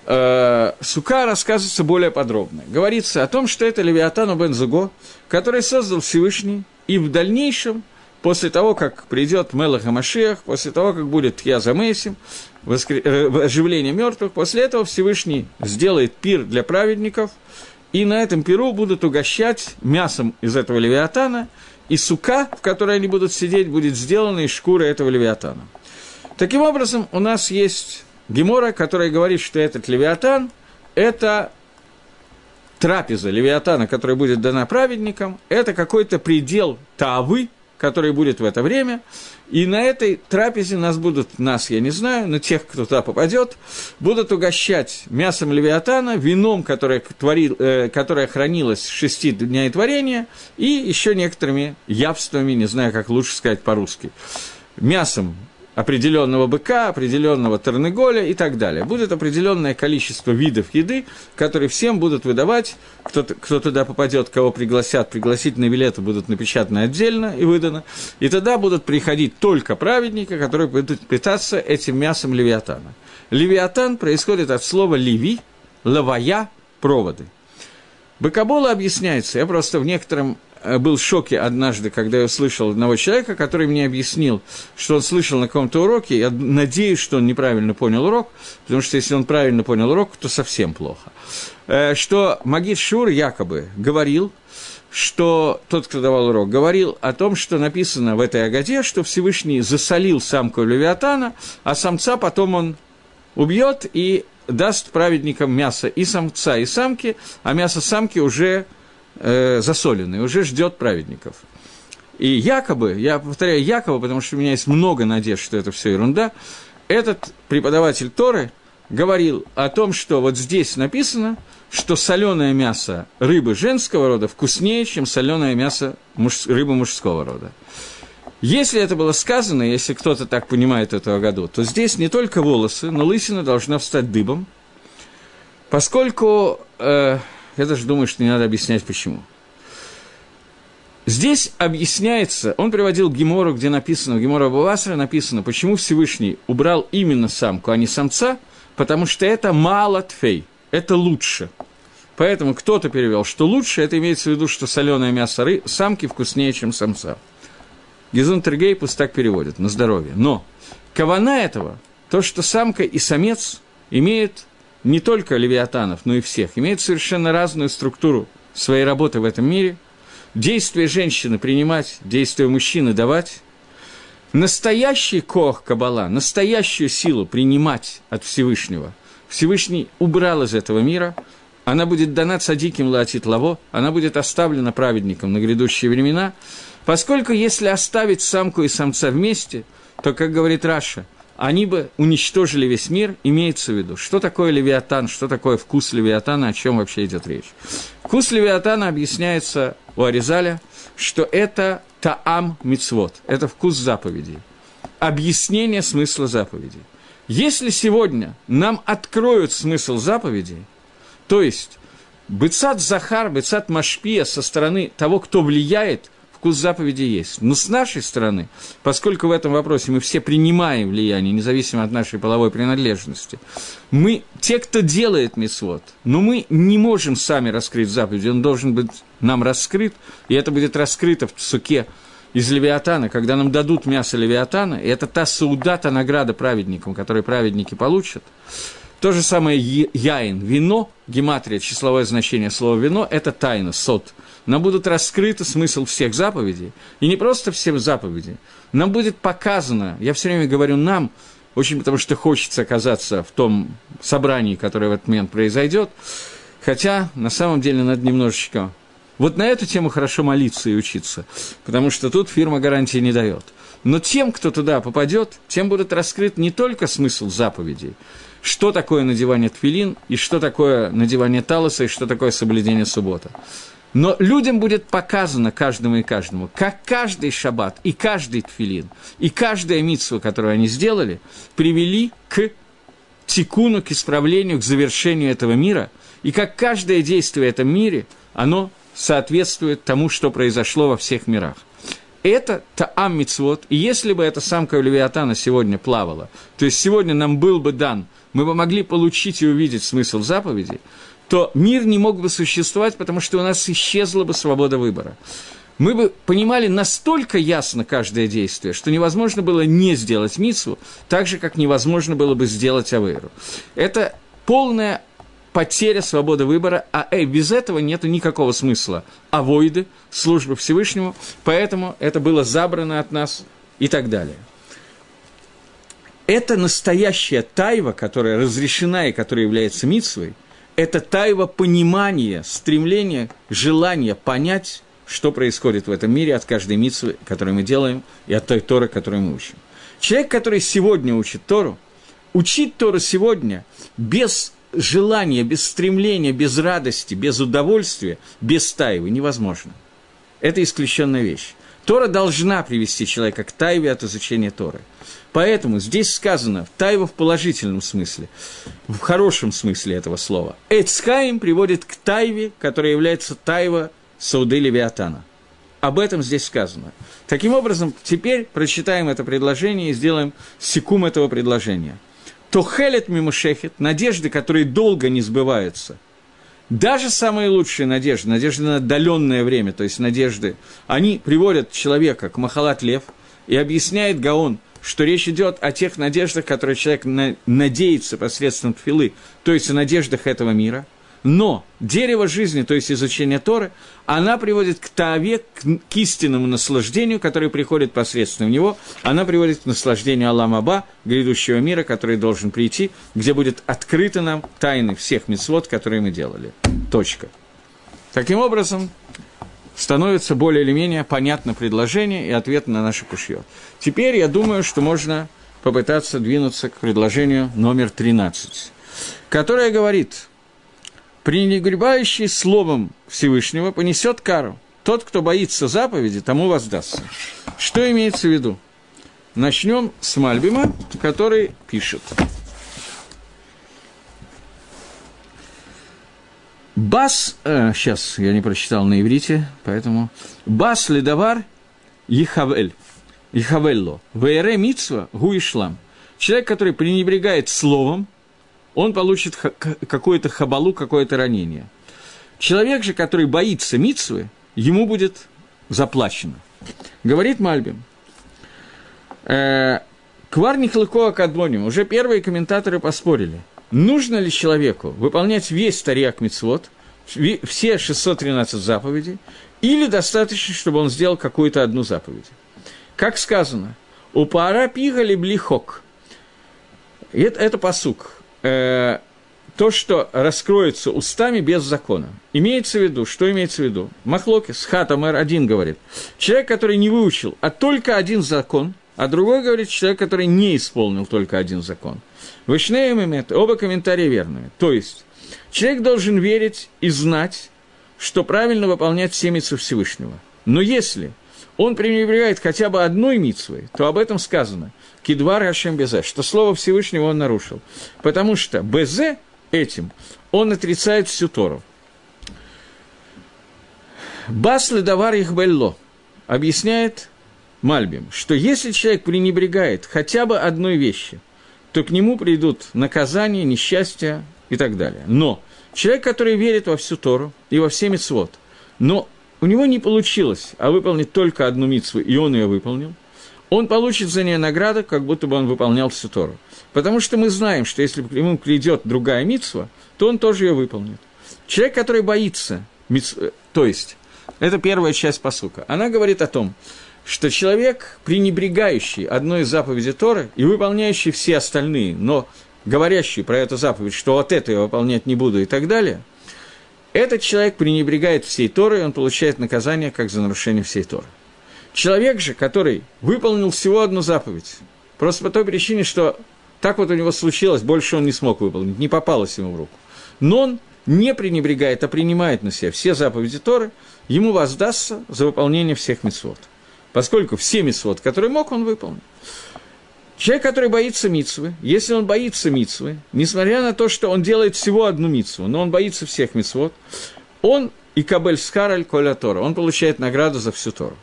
Speaker 1: э, Сука рассказывается более подробно. Говорится о том, что это Левиатану Бензуго, который создал Всевышний, и в дальнейшем, после того, как придет Мелах Машиах, после того, как будет Язамесим, воскр... э, оживление мертвых, после этого Всевышний сделает пир для праведников, и на этом пиру будут угощать мясом из этого Левиатана – и сука, в которой они будут сидеть, будет сделана из шкуры этого левиатана. Таким образом, у нас есть Гемора, которая говорит, что этот левиатан – это трапеза левиатана, которая будет дана праведникам, это какой-то предел тавы, который будет в это время, и на этой трапезе нас будут, нас я не знаю, но тех, кто туда попадет, будут угощать мясом левиатана, вином, которое, творил, э, которое хранилось шести дней творения, и еще некоторыми явствами, не знаю, как лучше сказать по-русски. Мясом определенного быка, определенного тернеголя и так далее. Будет определенное количество видов еды, которые всем будут выдавать. Кто, кто туда попадет, кого пригласят, пригласительные билеты будут напечатаны отдельно и выданы. И тогда будут приходить только праведники, которые будут питаться этим мясом левиатана. Левиатан происходит от слова «ливи», «лавая», «проводы». Бакабола объясняется, я просто в некотором был в шоке однажды, когда я услышал одного человека, который мне объяснил, что он слышал на каком-то уроке. Я надеюсь, что он неправильно понял урок, потому что если он правильно понял урок, то совсем плохо. Э, что Магид Шур якобы говорил, что тот, кто давал урок, говорил о том, что написано в этой Агаде, что Всевышний засолил самку Левиатана, а самца потом он убьет и даст праведникам мясо и самца, и самки, а мясо самки уже э, засоленное, уже ждет праведников. И якобы, я повторяю якобы, потому что у меня есть много надежд, что это все ерунда, этот преподаватель Торы говорил о том, что вот здесь написано – что соленое мясо рыбы женского рода вкуснее, чем соленое мясо муж, рыбы мужского рода. Если это было сказано, если кто-то так понимает этого году, то здесь не только волосы, но лысина должна встать дыбом, поскольку, э, я даже думаю, что не надо объяснять почему. Здесь объясняется, он приводил Гемору, где написано, Гемора Бавасра написано, почему Всевышний убрал именно самку, а не самца, потому что это мало тфей – это лучше. Поэтому кто-то перевел, что лучше, это имеется в виду, что соленое мясо ры, самки вкуснее, чем самца. Гизун Тергей пусть так переводит, на здоровье. Но кавана этого, то, что самка и самец имеют не только левиатанов, но и всех, имеют совершенно разную структуру своей работы в этом мире, действия женщины принимать, действия мужчины давать, настоящий кох Кабала, настоящую силу принимать от Всевышнего – Всевышний убрал из этого мира, она будет дана цадиким лаатит лаво, она будет оставлена праведником на грядущие времена, поскольку если оставить самку и самца вместе, то, как говорит Раша, они бы уничтожили весь мир, имеется в виду, что такое левиатан, что такое вкус левиатана, о чем вообще идет речь. Вкус левиатана объясняется у Аризаля, что это таам мицвод, это вкус заповедей, объяснение смысла заповедей. Если сегодня нам откроют смысл заповедей, то есть быцат Захар, быцат Машпия со стороны того, кто влияет, вкус заповеди есть. Но с нашей стороны, поскольку в этом вопросе мы все принимаем влияние, независимо от нашей половой принадлежности, мы, те, кто делает мисвод, но мы не можем сами раскрыть заповеди, он должен быть нам раскрыт, и это будет раскрыто в суке из Левиатана, когда нам дадут мясо Левиатана, и это та сауда, та награда праведникам, которые праведники получат, то же самое яин, вино, гематрия, числовое значение слова вино, это тайна, сот. Нам будут раскрыты смысл всех заповедей, и не просто всех заповедей, нам будет показано, я все время говорю нам, очень потому что хочется оказаться в том собрании, которое в этот момент произойдет, хотя на самом деле надо немножечко вот на эту тему хорошо молиться и учиться, потому что тут фирма гарантии не дает. Но тем, кто туда попадет, тем будет раскрыт не только смысл заповедей, что такое надевание тфилин, и что такое надевание талоса, и что такое соблюдение суббота. Но людям будет показано каждому и каждому, как каждый шаббат и каждый тфилин, и каждая митсва, которую они сделали, привели к тикуну, к исправлению, к завершению этого мира, и как каждое действие в этом мире, оно соответствует тому, что произошло во всех мирах. Это Таам Мицвод, и если бы эта самка Левиатана сегодня плавала, то есть сегодня нам был бы дан, мы бы могли получить и увидеть смысл заповедей, то мир не мог бы существовать, потому что у нас исчезла бы свобода выбора. Мы бы понимали настолько ясно каждое действие, что невозможно было не сделать мицву, так же, как невозможно было бы сделать авейру. Это полная потеря свободы выбора, а эй, без этого нет никакого смысла авоиды, службы Всевышнему, поэтому это было забрано от нас и так далее. Это настоящая тайва, которая разрешена и которая является митсвой, это тайва понимания, стремления, желания понять, что происходит в этом мире от каждой митсвы, которую мы делаем, и от той Торы, которую мы учим. Человек, который сегодня учит Тору, учить Тору сегодня без желания, без стремления, без радости, без удовольствия, без тайвы невозможно. Это исключенная вещь. Тора должна привести человека к тайве от изучения Торы. Поэтому здесь сказано тайва в положительном смысле, в хорошем смысле этого слова. Эцхайм приводит к тайве, которая является тайва Сауды Левиатана. Об этом здесь сказано. Таким образом, теперь прочитаем это предложение и сделаем секум этого предложения – то хелет мимушехет, надежды, которые долго не сбываются, даже самые лучшие надежды, надежды на отдаленное время, то есть надежды, они приводят человека к Махалат Лев и объясняет Гаон, что речь идет о тех надеждах, которые человек на, надеется посредством тфилы, то есть о надеждах этого мира. Но дерево жизни, то есть изучение Торы, она приводит к Тааве, к истинному наслаждению, которое приходит посредством него. Она приводит к наслаждению Аламаба, грядущего мира, который должен прийти, где будет открыто нам тайны всех мецвод, которые мы делали. Точка. Таким образом, становится более или менее понятно предложение и ответ на наше кушье. Теперь я думаю, что можно попытаться двинуться к предложению номер 13, которое говорит – пренебрегающий словом Всевышнего понесет кару. Тот, кто боится заповеди, тому воздастся. Что имеется в виду? Начнем с Мальбима, который пишет. Бас, э, сейчас я не прочитал на иврите, поэтому Бас ледовар Ехавель, Ехавелло, Веере Мицва Гуишлам. Человек, который пренебрегает словом, он получит какое-то хабалу, какое-то ранение. Человек же, который боится мицвы, ему будет заплачено. Говорит Мальбим. Э, Квар Нихлыкова Кадбоним, уже первые комментаторы поспорили, нужно ли человеку выполнять весь Тарьяк Мицвод, все 613 заповедей, или достаточно, чтобы он сделал какую-то одну заповедь. Как сказано, у пара пигали блихок. Это, это посук э, то, что раскроется устами без закона. Имеется в виду, что имеется в виду? Махлокис, Хатамер один говорит, человек, который не выучил, а только один закон, а другой говорит, человек, который не исполнил только один закон. Вышнеем имеет, оба комментария верные. То есть, человек должен верить и знать, что правильно выполнять все митцвы Всевышнего. Но если он пренебрегает хотя бы одной митцвой, то об этом сказано – Кидвар Ашем Безе, что слово Всевышнего он нарушил. Потому что Безе этим он отрицает всю Тору. Баслы Давар Ихбелло объясняет Мальбим, что если человек пренебрегает хотя бы одной вещи, то к нему придут наказания, несчастья и так далее. Но человек, который верит во всю Тору и во все мицвод, но у него не получилось, а выполнить только одну мицву, и он ее выполнил, он получит за нее награду, как будто бы он выполнял всю Тору. Потому что мы знаем, что если к нему придет другая митсва, то он тоже ее выполнит. Человек, который боится, митцвы, то есть, это первая часть посука, она говорит о том, что человек, пренебрегающий одной из заповедей Торы и выполняющий все остальные, но говорящий про эту заповедь, что вот это я выполнять не буду и так далее, этот человек пренебрегает всей Торой, и он получает наказание как за нарушение всей Торы. Человек же, который выполнил всего одну заповедь, просто по той причине, что так вот у него случилось, больше он не смог выполнить, не попалось ему в руку. Но он не пренебрегает, а принимает на себя все заповеди Торы, ему воздастся за выполнение всех митцвот. Поскольку все митцвот, которые мог, он выполнил. Человек, который боится митцвы, если он боится митцвы, несмотря на то, что он делает всего одну митцву, но он боится всех митцвот, он и кабель скараль коля Тора, он получает награду за всю Тору.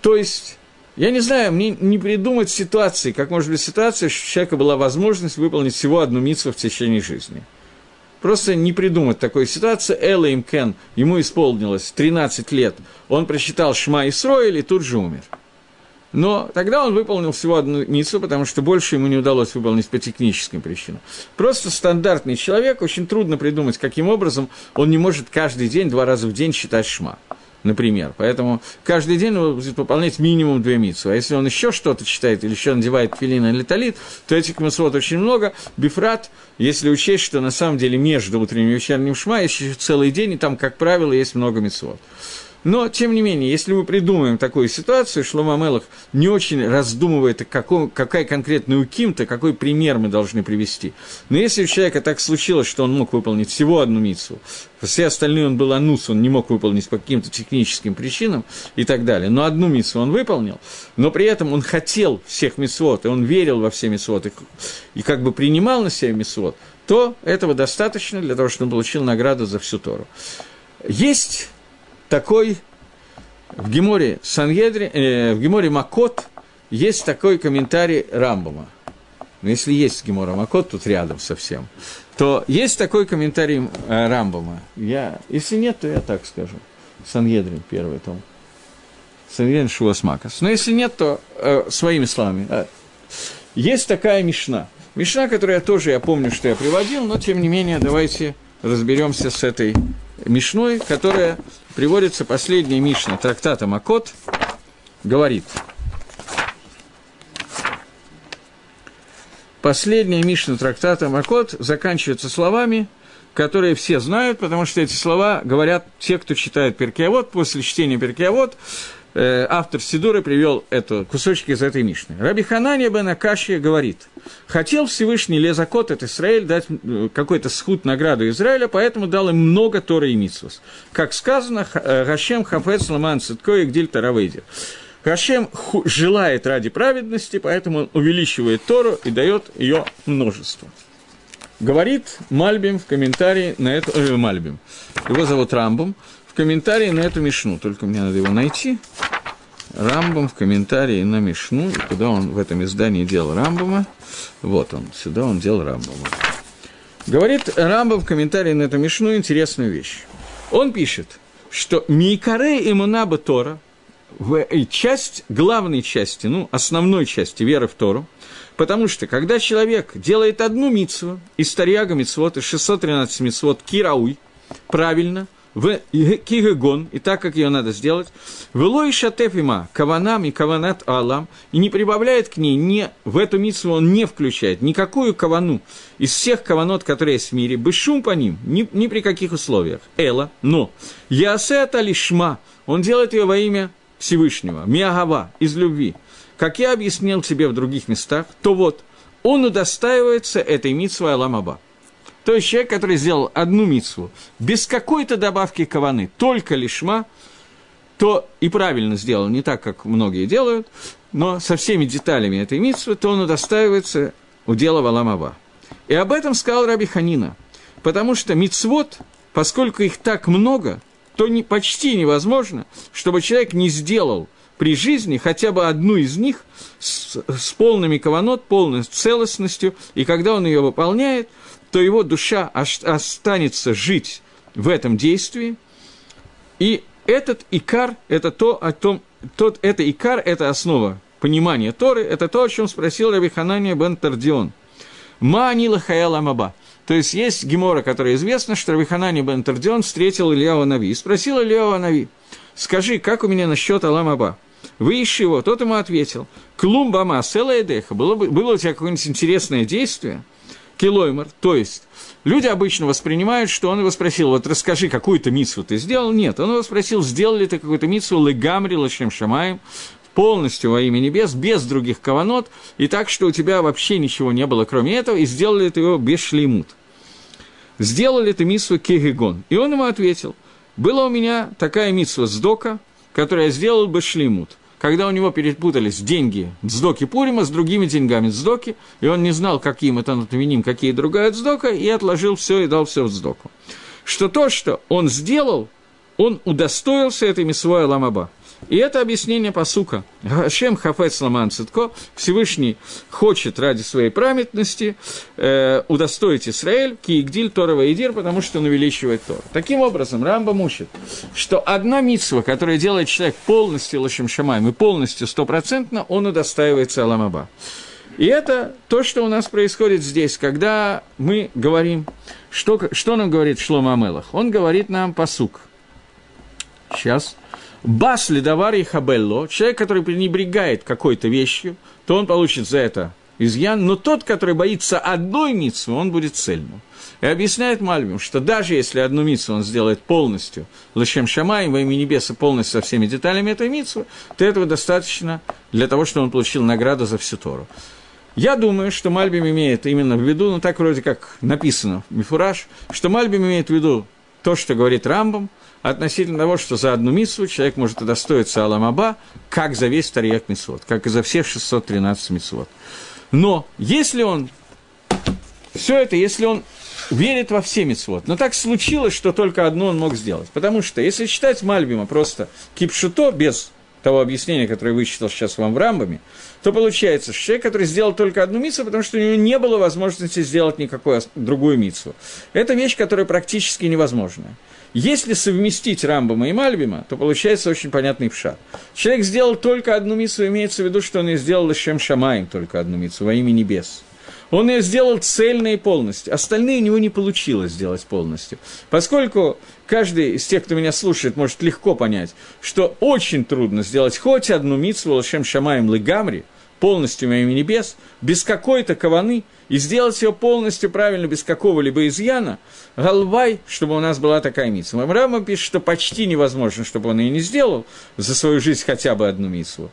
Speaker 1: То есть, я не знаю, мне не придумать ситуации, как может быть ситуация, что у человека была возможность выполнить всего одну митцву в течение жизни. Просто не придумать такой ситуации. Элла им Кен, ему исполнилось 13 лет, он прочитал Шма и Сроиль и тут же умер. Но тогда он выполнил всего одну митцву, потому что больше ему не удалось выполнить по техническим причинам. Просто стандартный человек, очень трудно придумать, каким образом он не может каждый день, два раза в день считать шма например. Поэтому каждый день он будет выполнять минимум две митсу. А если он еще что-то читает или еще надевает филин или талит, то этих митцвот очень много. Бифрат, если учесть, что на самом деле между утренним и вечерним шма еще целый день, и там, как правило, есть много митцвот. Но, тем не менее, если мы придумаем такую ситуацию, Шлома Мелах не очень раздумывает, какой, какая конкретная уким-то, какой пример мы должны привести. Но если у человека так случилось, что он мог выполнить всего одну мицу, все остальные он был анус, он не мог выполнить по каким-то техническим причинам и так далее, но одну мицу он выполнил, но при этом он хотел всех мицвод, и он верил во все мицвод, и, и как бы принимал на себя мицвод, то этого достаточно для того, чтобы он получил награду за всю Тору. Есть такой в Геморе Сангедри, э, в Геморе Макот есть такой комментарий Рамбома. Но если есть Гемора Макот тут рядом совсем, то есть такой комментарий э, Рамбома. Я, если нет, то я так скажу. Сангедрин, первый том. Сангедрин Шуасмакас. Но если нет, то э, своими словами. Э, есть такая Мишна. Мишна, которую я тоже, я помню, что я приводил, но тем не менее, давайте разберемся с этой Мишной, которая приводится последняя Мишна трактата Макот, говорит. Последняя Мишна трактата Макот заканчивается словами, которые все знают, потому что эти слова говорят те, кто читает Перкиавод, после чтения Перкиавод, Э, автор Сидуры привел это, кусочки из этой Мишны. Раби Ханания бен Акашия говорит, хотел Всевышний Лезакот, это Израиль, дать э, какой-то схуд награду Израиля, поэтому дал им много Тора и Митсус. Как сказано, Хашем Хафец Ламан Цитко и Гдиль Таравейдер. Хашем желает ради праведности, поэтому он увеличивает Тору и дает ее множество. Говорит Мальбим в комментарии на это... Э, Мальбим. Его зовут Рамбом комментарии на эту Мишну, только мне надо его найти. Рамбам в комментарии на Мишну, и куда он в этом издании делал Рамбама. Вот он, сюда он делал Рамбама. Говорит Рамбам в комментарии на эту Мишну интересную вещь. Он пишет, что Микаре Имунаба Тора, в часть, главной части, ну, основной части веры в Тору, потому что, когда человек делает одну митцву из Тарьяга митцвот, из 613 митцвот Кирауй, правильно – в кигагон, и так, как ее надо сделать, в лой шатефима каванам и каванат алам, и не прибавляет к ней, не, в эту митсу он не включает никакую кавану из всех каванот, которые есть в мире, бешум по ним, ни, ни при каких условиях. Эла, но, ясета лишма, он делает ее во имя Всевышнего, миагава, из любви. Как я объяснил тебе в других местах, то вот, он удостаивается этой митсвой Аламаба. То есть человек, который сделал одну мицву без какой-то добавки каваны, только лишма, то и правильно сделал, не так, как многие делают, но со всеми деталями этой митсвы, то он удостаивается удела Валамава. И об этом сказал Раби Ханина, потому что мицвод, поскольку их так много, то не, почти невозможно, чтобы человек не сделал при жизни хотя бы одну из них с, с полными каванот, полной целостностью, и когда он ее выполняет, то его душа останется жить в этом действии, и этот икар – это то, о том, тот, это икар – это основа понимания Торы, это то, о чем спросил Раби Ханания бен Тардион. Ма анила маба. То есть есть гемора, которая известна, что Раби Ханания бен Тардион встретил Ильяу Нави и спросил Ильяу Нави, скажи, как у меня насчет Аламаба? Вы ищи его. Тот ему ответил, Клумбама, села эдеха, было, было у тебя какое-нибудь интересное действие – килоймер, то есть люди обычно воспринимают, что он его спросил, вот расскажи, какую-то митсву ты сделал. Нет, он его спросил, сделал ли ты какую-то митсву легамри лашем шамаем, полностью во имя небес, без других каванот, и так, что у тебя вообще ничего не было, кроме этого, и сделали ты его без шлеймут. Сделали ты митсву кегигон. И он ему ответил, была у меня такая митсва с дока, которую я сделал бы шлеймут – когда у него перепутались деньги Дздоки Пурима с другими деньгами Дздоки, и он не знал, каким это натвиним, какие другая Дздока, и отложил все и дал все в Дздоку. Что то, что он сделал, он удостоился этой Мисвоя Ламаба. И это объяснение по сука. Хашем Хафец Ламан Цитко, Всевышний хочет ради своей памятности э, удостоить Израиль, Киигдиль, Торова и Дир, потому что он увеличивает Тор. Таким образом, Рамба мучит, что одна митсва, которая делает человек полностью Лашем Шамаем и полностью стопроцентно, он удостаивается Аламаба. И это то, что у нас происходит здесь, когда мы говорим, что, что нам говорит Шлома Амелах? Он говорит нам посук. Сейчас. Бас ледовар и хабелло, человек, который пренебрегает какой-то вещью, то он получит за это изъян, но тот, который боится одной митцвы, он будет цельным. И объясняет Мальбим, что даже если одну митцву он сделает полностью, лощем шамаем во имя небеса полностью со всеми деталями этой митцвы, то этого достаточно для того, чтобы он получил награду за всю Тору. Я думаю, что Мальбим имеет именно в виду, ну так вроде как написано в Мифураж, что Мальбим имеет в виду то, что говорит Рамбам, относительно того, что за одну митсву человек может удостоиться Аламаба, как за весь Тарьяк Митсвот, как и за всех 613 Митсвот. Но если он, все это, если он верит во все Митсвот, но так случилось, что только одну он мог сделать. Потому что, если считать Мальбима просто кипшуто, без того объяснения, которое вычитал сейчас вам в Рамбаме, то получается, что человек, который сделал только одну мицу, потому что у него не было возможности сделать никакую другую мицу. Это вещь, которая практически невозможна. Если совместить Рамбама и Мальбима, то получается очень понятный пшат. Человек сделал только одну мицу, имеется в виду, что он и сделал Шем Шамаем только одну мицу во имя небес. Он ее сделал цельно и полностью. Остальные у него не получилось сделать полностью. Поскольку каждый из тех, кто меня слушает, может легко понять, что очень трудно сделать хоть одну митсву Лашем Шамаем Лыгамри, полностью моими небес, без какой-то каваны, и сделать ее полностью правильно, без какого-либо изъяна, Галвай, чтобы у нас была такая митсва. Рама пишет, что почти невозможно, чтобы он ее не сделал за свою жизнь хотя бы одну митсву.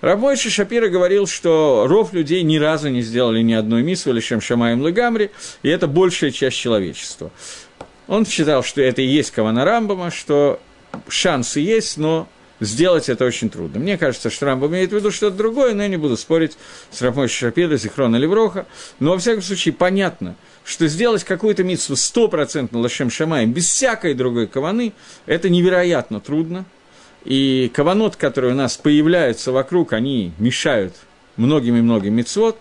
Speaker 1: Рабойши Шапира говорил, что ров людей ни разу не сделали ни одной миссу, или чем Шамаем Лагамри, и это большая часть человечества. Он считал, что это и есть Кавана Рамбама, что шансы есть, но сделать это очень трудно. Мне кажется, что Рамбам имеет в виду что-то другое, но я не буду спорить с Рабойши Шапира, Зихрона Левроха. Но, во всяком случае, понятно, что сделать какую-то митсву стопроцентно Лашем Шамаем без всякой другой каваны, это невероятно трудно – и каванот, которые у нас появляются вокруг, они мешают многим-многим мецвод.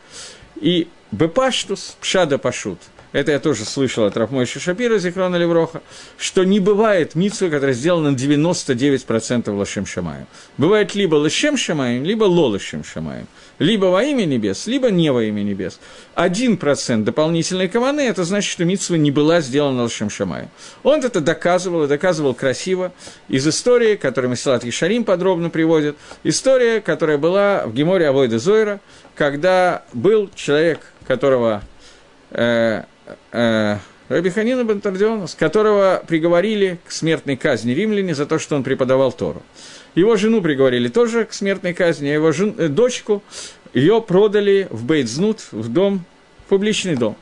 Speaker 1: И бепаштус, пшада пашут – это я тоже слышал от Рафмойши Шапира, Зихрона Левроха, что не бывает митсвы, которая сделана на 99% лошем шамаем. Бывает либо лошем шамаем, либо лолошем шамаем. Либо во имя небес, либо не во имя небес. Один процент дополнительной каваны, это значит, что митсва не была сделана лошем шамаем. Он это доказывал, и доказывал красиво из истории, которую Масилат Ишарим подробно приводит. История, которая была в Геморе Авойда Зойра, когда был человек, которого э, Раби Ханина Бентардиона, с которого приговорили к смертной казни римляне за то, что он преподавал Тору. Его жену приговорили тоже к смертной казни, а его жен, э, дочку ее продали в Бейтзнут, в дом, в публичный дом.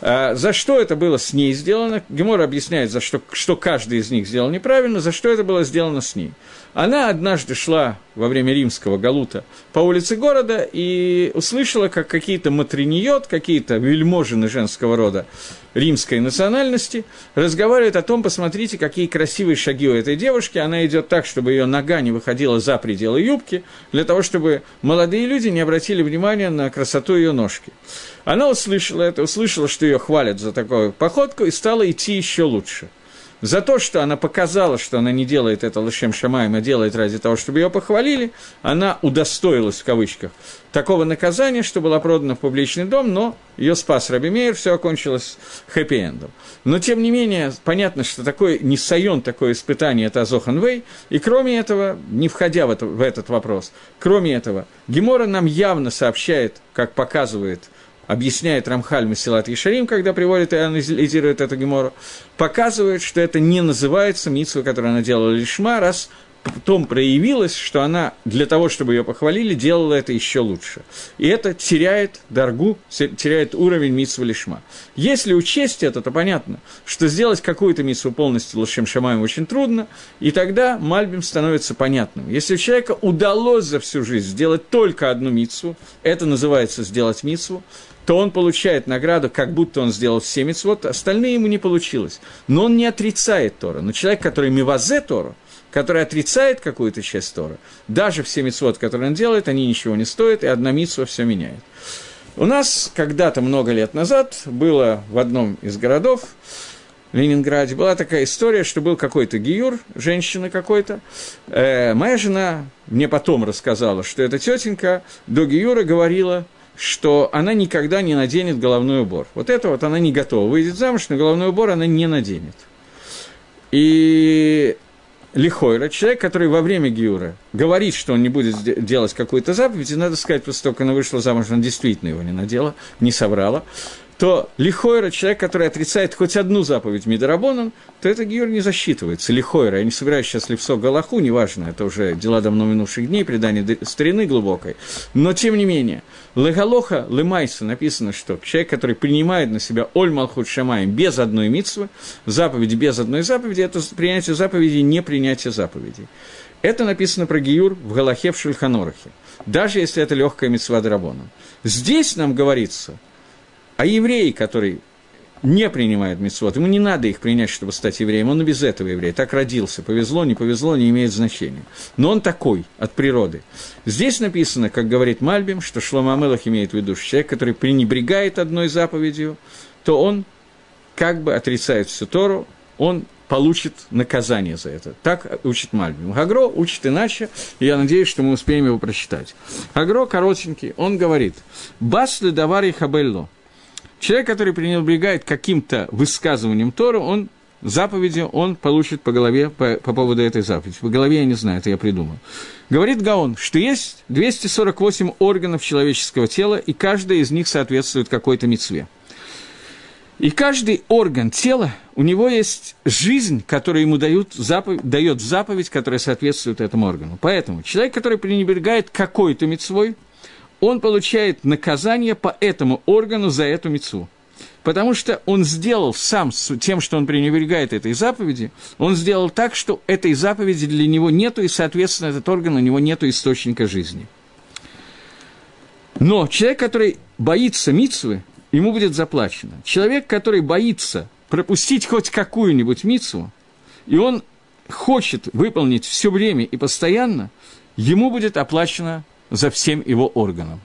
Speaker 1: А, за что это было с ней сделано? Гемор объясняет, за что, что каждый из них сделал неправильно, за что это было сделано с ней. Она однажды шла во время римского галута по улице города и услышала, как какие-то матриниот, какие-то вельможины женского рода римской национальности разговаривают о том, посмотрите, какие красивые шаги у этой девушки, она идет так, чтобы ее нога не выходила за пределы юбки, для того, чтобы молодые люди не обратили внимания на красоту ее ножки. Она услышала это, услышала, что ее хвалят за такую походку, и стала идти еще лучше – за то, что она показала, что она не делает это лошем шамаем, а делает ради того, чтобы ее похвалили, она удостоилась, в кавычках, такого наказания, что была продана в публичный дом, но ее спас Раби Мейер, все окончилось хэппи-эндом. Но, тем не менее, понятно, что такой несайон, такое испытание – это Азохан Вей, и кроме этого, не входя в, это, в этот вопрос, кроме этого, Гемора нам явно сообщает, как показывает – объясняет Рамхаль Масилат Ишарим, когда приводит и анализирует эту гемору, показывает, что это не называется митсва, которую она делала лишма, раз потом проявилось, что она для того, чтобы ее похвалили, делала это еще лучше. И это теряет доргу, теряет уровень митсвы лишма. Если учесть это, то понятно, что сделать какую-то митсву полностью лошем шамаем очень трудно, и тогда мальбим становится понятным. Если у человека удалось за всю жизнь сделать только одну митсву, это называется сделать митсву, то он получает награду, как будто он сделал все митцвот, остальные ему не получилось. Но он не отрицает Тора. Но человек, который мивазе Тору, который отрицает какую-то часть Тора, даже все митцвот, которые он делает, они ничего не стоят, и одна митцва все меняет. У нас когда-то много лет назад было в одном из городов, в Ленинграде, была такая история, что был какой-то гиюр, женщина какой-то. Э, моя жена мне потом рассказала, что эта тетенька до гиюра говорила – что она никогда не наденет головной убор. Вот это вот она не готова выйдет замуж, но головной убор она не наденет. И Лихойра, человек, который во время Гиура говорит, что он не будет делать какую-то заповедь, и надо сказать, после того, как она вышла замуж, она действительно его не надела, не собрала, то лихойра, человек, который отрицает хоть одну заповедь Мидарабонан, то это гиюр не засчитывается. Лихойра, я не собираюсь сейчас левсо Галаху, неважно, это уже дела давно минувших дней, предание старины глубокой. Но, тем не менее, Легалоха Лемайса написано, что человек, который принимает на себя Оль Малхут Шамаем без одной митсвы, заповеди без одной заповеди, это принятие заповеди, не принятие заповедей. Это написано про Гиюр в Галахе в Шульханорахе, даже если это легкая митсва Драбона. Здесь нам говорится – а еврей, который не принимает митцвот, ему не надо их принять, чтобы стать евреем, он и без этого еврей, так родился, повезло, не повезло, не имеет значения. Но он такой, от природы. Здесь написано, как говорит Мальбим, что Шлома Амелах имеет в виду, что человек, который пренебрегает одной заповедью, то он как бы отрицает всю Тору, он получит наказание за это. Так учит Мальбим. Гагро учит иначе, и я надеюсь, что мы успеем его прочитать. Гагро коротенький, он говорит, «Бас ледавари хабелло». Человек, который пренебрегает каким-то высказыванием Тору, он заповеди он получит по голове по, по поводу этой заповеди. По голове я не знаю, это я придумал. Говорит Гаон, что есть 248 органов человеческого тела, и каждый из них соответствует какой-то мецве. И каждый орган тела, у него есть жизнь, которую ему дают заповедь, дает заповедь, которая соответствует этому органу. Поэтому человек, который пренебрегает какой-то мецвой, он получает наказание по этому органу за эту мецву. Потому что он сделал сам тем, что он пренебрегает этой заповеди, он сделал так, что этой заповеди для него нету, и, соответственно, этот орган у него нету источника жизни. Но человек, который боится мицвы, ему будет заплачено. Человек, который боится пропустить хоть какую-нибудь мицу, и он хочет выполнить все время и постоянно, ему будет оплачено за всем его органом.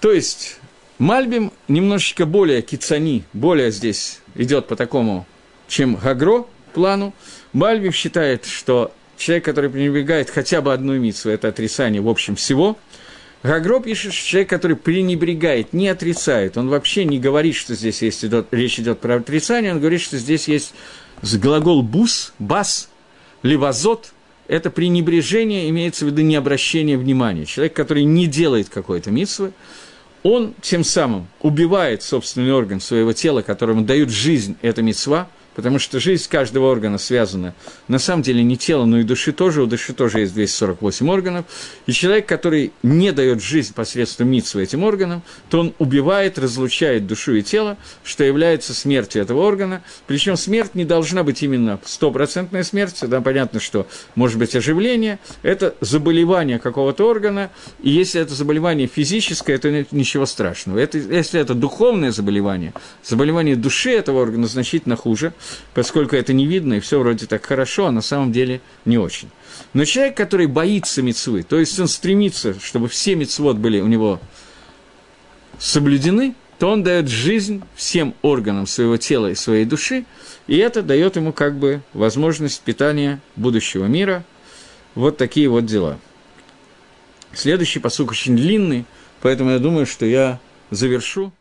Speaker 1: То есть Мальбим немножечко более кицани, более здесь идет по такому, чем Гагро плану. Мальбим считает, что человек, который пренебрегает хотя бы одну мицу, это отрицание в общем всего – Гагро пишет, что человек, который пренебрегает, не отрицает, он вообще не говорит, что здесь есть, идет, речь идет про отрицание, он говорит, что здесь есть глагол «бус», «бас», «левазот», это пренебрежение, имеется в виду не обращение внимания. Человек, который не делает какой-то митсвы, он тем самым убивает собственный орган своего тела, которому дают жизнь эта митсва – потому что жизнь каждого органа связана, на самом деле, не тело, но и души тоже, у души тоже есть 248 органов, и человек, который не дает жизнь посредством митсу этим органам, то он убивает, разлучает душу и тело, что является смертью этого органа, причем смерть не должна быть именно стопроцентная смерть, да, понятно, что может быть оживление, это заболевание какого-то органа, и если это заболевание физическое, то нет ничего страшного. Это, если это духовное заболевание, заболевание души этого органа значительно хуже, поскольку это не видно, и все вроде так хорошо, а на самом деле не очень. Но человек, который боится мецвы, то есть он стремится, чтобы все мецвод были у него соблюдены, то он дает жизнь всем органам своего тела и своей души, и это дает ему как бы возможность питания будущего мира. Вот такие вот дела. Следующий посук очень длинный, поэтому я думаю, что я завершу.